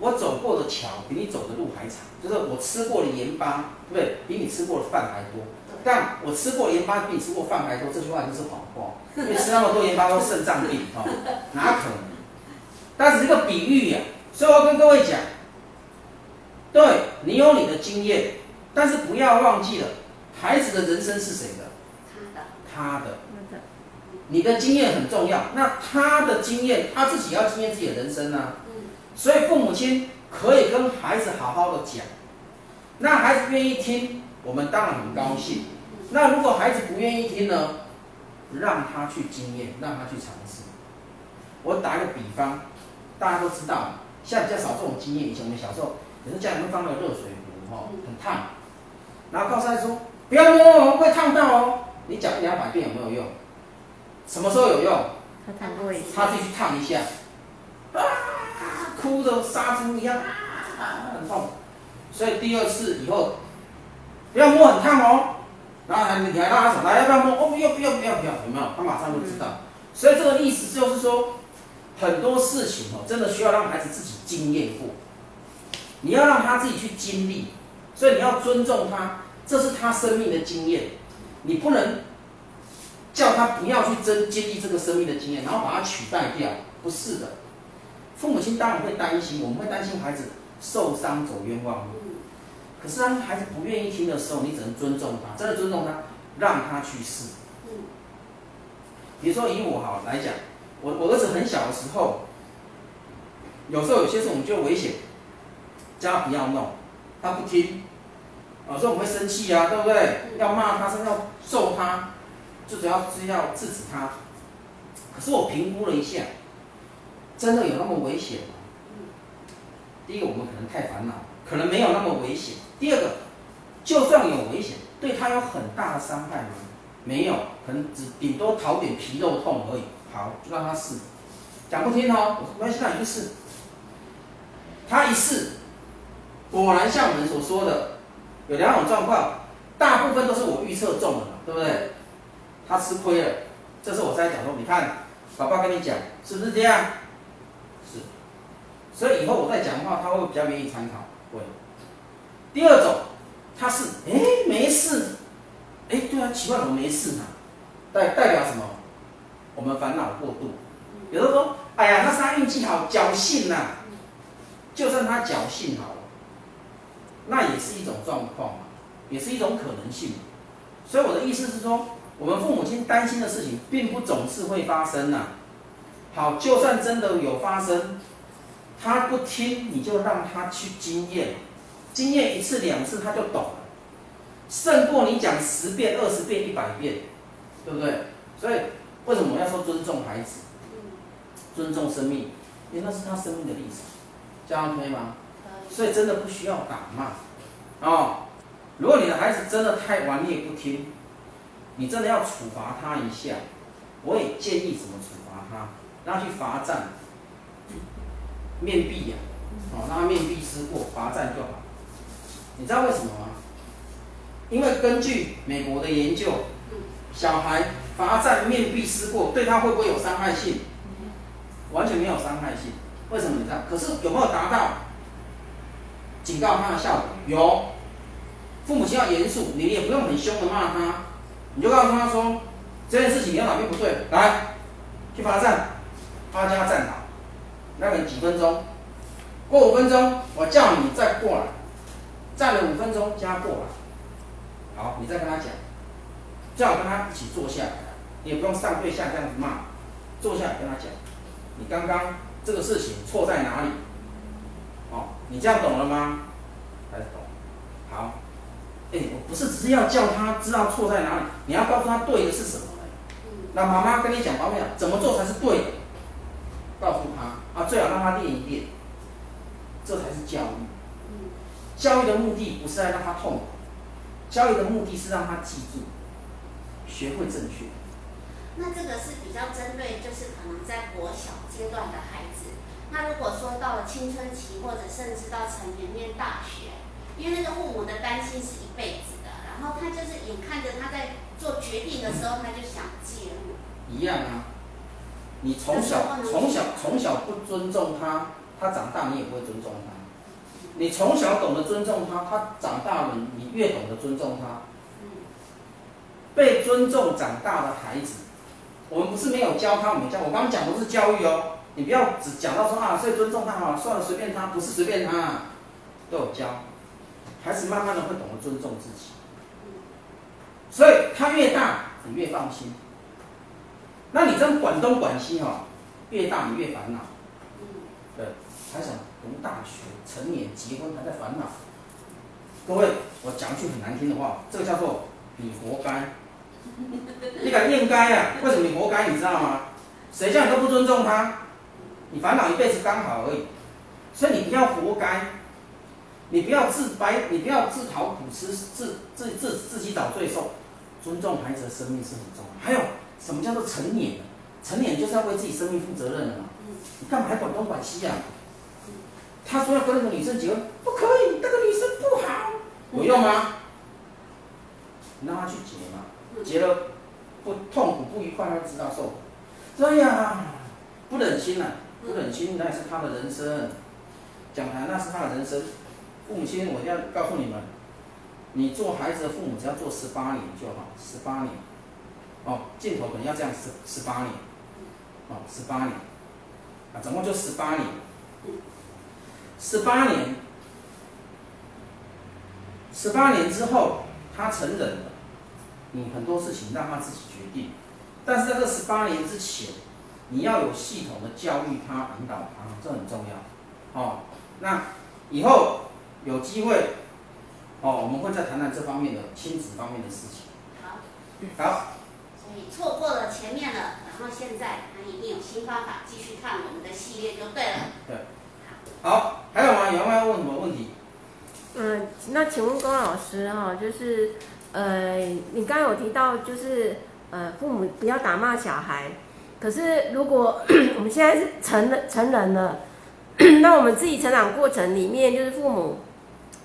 D: 我走过的桥比你走的路还长，就是我吃过的盐巴，对不对？比你吃过的饭还多。但我吃过盐巴比你吃过饭还多，这句话就是谎话。因为吃那么多盐巴都肾脏病，哈，哪可能？但是这个比喻呀、啊，所以我跟各位讲，对你有你的经验，但是不要忘记了，孩子的人生是谁的？他的。他的。你的经验很重要，那他的经验，他自己要经验自己的人生呢、啊。所以父母亲可以跟孩子好好的讲，那孩子愿意听，我们当然很高兴。那如果孩子不愿意听呢？让他去经验，让他去尝试。我打个比方，大家都知道，现在比较少这种经验。以前我们小时候，有时候家里会放那个热水壶，哈，很烫，然后告诉他说不要摸，会烫到哦。你讲一两百遍有没有用？什么时候有用？他烫过一次，他自己去烫一下，啊，哭的杀猪一样，啊，很痛。所以第二次以后，不要摸很烫哦。然后还你还让他说，来要不要摸？哦，不要不要不要不要，有没有？他马上就知道。所以这个意思就是说，很多事情哦，真的需要让孩子自己经验过。你要让他自己去经历，所以你要尊重他，这是他生命的经验，你不能叫他不要去真经历这个生命的经验，然后把他取代掉，不是的。父母亲当然会担心，我们会担心孩子受伤走冤枉路。可是当孩子不愿意听的时候，你只能尊重他，真的尊重他，让他去试。比如说以我好来讲，我我儿子很小的时候，有时候有些事我们觉得危险，叫他不要弄，他不听，有时候我们会生气啊，对不对？要骂他，甚至要揍他，就主要是要制止他。可是我评估了一下，真的有那么危险吗？第一个，我们可能太烦恼，可能没有那么危险。第二个，就算有危险，对他有很大的伤害吗？没有，可能只顶多讨点皮肉痛而已。好，就让他试，讲不听哦，没关系，那你去试。他一试，果然像我们所说的，有两种状况，大部分都是我预测中的，对不对？他吃亏了，这是我在讲说，你看，爸爸跟你讲，是不是这样？是。所以以后我再讲的话，他会比较愿意参考。对。第二种，他是哎没事。哎，对啊，奇怪，怎么没事呢？代代表什么？我们烦恼过度。有的说，哎呀，他是他运气好，侥幸呐。就算他侥幸好，那也是一种状况，也是一种可能性。所以我的意思是说，我们父母亲担心的事情，并不总是会发生呐。好，就算真的有发生，他不听，你就让他去经验，经验一次两次，他就懂了。胜过你讲十遍、二十遍、一百遍，对不对？所以为什么我要说尊重孩子，尊重生命？因为那是他生命的历程，这样可以吗？所以真的不需要打骂哦。如果你的孩子真的太顽劣不听，你真的要处罚他一下。我也建议怎么处罚他，让他去罚站，面壁呀，哦，让他面壁思过，罚站就好。你知道为什么吗？因为根据美国的研究，小孩罚站面壁思过，对他会不会有伤害性？完全没有伤害性。为什么你看？可是有没有达到警告他的效果？有。父母亲要严肃，你也不用很凶的骂他，你就告诉他说，这件事情你有哪边不对，来去罚站，他叫他站好，那个几分钟，过五分钟我叫你再过来，站了五分钟加过来。好，你再跟他讲，最好跟他一起坐下来，你也不用上对下这样子骂，坐下来跟他讲，你刚刚这个事情错在哪里？哦，你这样懂了吗？还是懂？好，哎，我不是只是要叫他知道错在哪里，你要告诉他对的是什么呢？那妈妈跟你讲，妈妈讲怎么做才是对的？告诉他啊，最好让他练一练，这才是教育。教育的目的不是来让他痛苦。教育的目的是让他记住，学会正确。
C: 那这个是比较针对，就是可能在国小阶段的孩子。那如果说到了青春期，或者甚至到成年念大学，因为那个父母的担心是一辈子的，然后他就是眼看着他在做决定的时候，他就想介入。
D: 一样啊，你从小从小从小不尊重他，他长大你也不会尊重他。你从小懂得尊重他，他长大了，你越懂得尊重他。被尊重长大的孩子，我们不是没有教他，我们教。我刚刚讲的是教育哦，你不要只讲到说啊，所以尊重他好，算了，随便他，不是随便他，都有教。孩子慢慢的会懂得尊重自己，所以他越大，你越放心。那你这样管东管西哈，越大你越烦恼。对，还想。读大学、成年、结婚还在烦恼，各位，我讲句很难听的话，这个叫做你活该。(laughs) 你敢应该啊？为什么你活该？你知道吗？谁叫你都不尊重他？你烦恼一辈子刚好而已，所以你不要活该，你不要自白，你不要自讨苦吃，自自自自己找罪受。尊重孩子的生命是很重要。还有什么叫做成年？成年就是要为自己生命负责任的嘛。你干嘛还管东管西啊？他说要跟那个女生结婚，不可以，那个女生不好，有用吗？你让他去结嘛，结了不痛苦不愉快，他知道受苦。这样不忍心呐、不忍心那是他的人生，讲台那是他的人生，父母亲，我要告诉你们，你做孩子的父母只要做十八年就好，十八年。哦，镜头可能要这样十十八年，哦，十八年，啊，总共就十八年，十八年，十八年之后他成人，你很多事情让他自己决定，但是在这十八年之前，你要有系统的教育他、引导他，这很重要。哦，那以后有机会，哦，我们会再谈谈这方面的亲子方面的事情。
C: 好，
D: 好。
C: 所以错过了前面了，然后现在他一定有新方法，继续看我们的系列就对了。
D: 对，好，还有吗？有没有问什么问题？
E: 嗯，那请问龚老师哈，就是呃，你刚刚有提到就是呃，父母不要打骂小孩，可是如果 (coughs) 我们现在是成人成人了，(coughs) 那我们自己成长过程里面，就是父母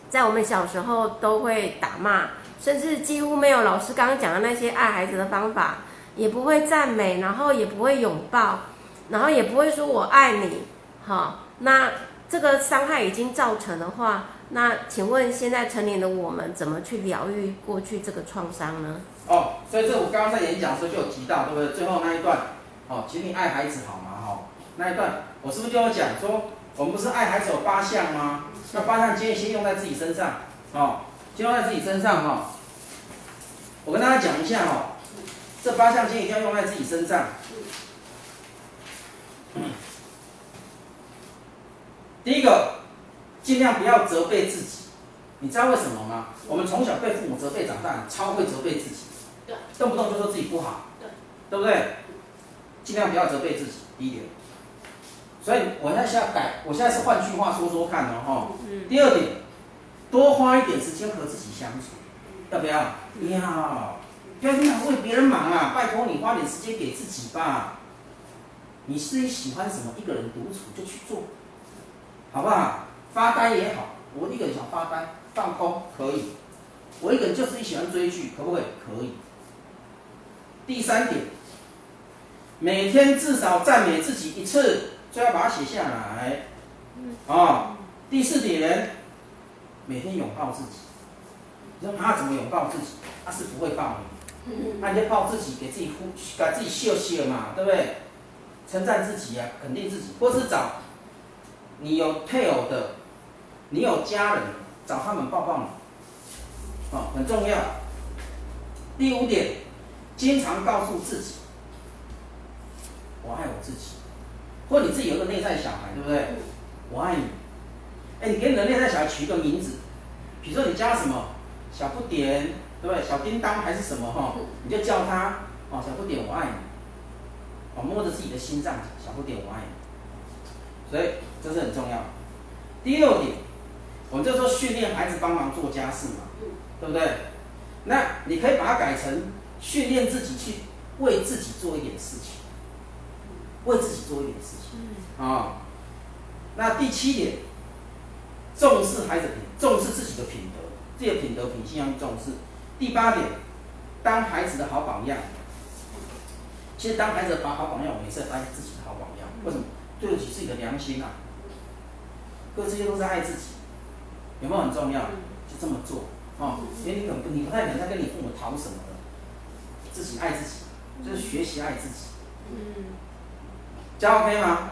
E: 在我们小时候都会打骂。甚至几乎没有老师刚刚讲的那些爱孩子的方法，也不会赞美，然后也不会拥抱，然后也不会说我爱你，好，那这个伤害已经造成的话，那请问现在成年的我们怎么去疗愈过去这个创伤呢？
D: 哦，所以这我刚刚在演讲的时候就有提到，对不对？最后那一段，哦，请你爱孩子好吗？哈，那一段我是不是就要讲说，我们不是爱孩子有八项吗？那八项建议先用在自己身上，哦，先用在自己身上，哈。我跟大家讲一下哦，这八项建议一定要用在自己身上。第一个，尽量不要责备自己。你知道为什么吗？我们从小被父母责备长大，超会责备自己，动不动就说自己不好，对不对？尽量不要责备自己，第一点。所以我现在想要改，我现在是换句话说说看哦，第二点，多花一点时间和自己相处。要不要？要，不要经常为别人忙啊！拜托你花点时间给自己吧。你自己喜欢什么，一个人独处就去做，好不好？发呆也好，我一个人想发呆放空可以。我一个人就是喜欢追剧，可不可以？可以。第三点，每天至少赞美自己一次，就要把它写下来。啊、哦，第四点，每天拥抱自己。你说他怎么拥抱自己？他是不会抱你，那你就抱自己，给自己呼，给自己秀秀嘛，对不对？称赞自己啊，肯定自己，或是找你有配偶的，你有家人，找他们抱抱你，哦，很重要。第五点，经常告诉自己，我爱我自己，或你自己有个内在小孩，对不对？我爱你。哎，你给你的内在小孩取一个名字，比如说你叫什么？小不点，对不对？小叮当还是什么哈？你就叫他哦，小不点，我爱你。哦，摸着自己的心脏，小不点，我爱你。所以这是很重要。第六点，我们就说训练孩子帮忙做家事嘛，对不对？那你可以把它改成训练自己去为自己做一点事情，为自己做一点事情啊、哦。那第七点，重视孩子品，重视自己的品德。这些品德品性要重视。第八点，当孩子的好榜样。其实当孩子把好好榜样，我们也是爱自己的好榜样。为什么？对得起自己的良心啊！各位这些都是爱自己，有没有很重要？就这么做哦。因为你很你不太可能再跟你父母讨什么的，自己爱自己，就是学习爱自己。嗯。这样 OK 吗？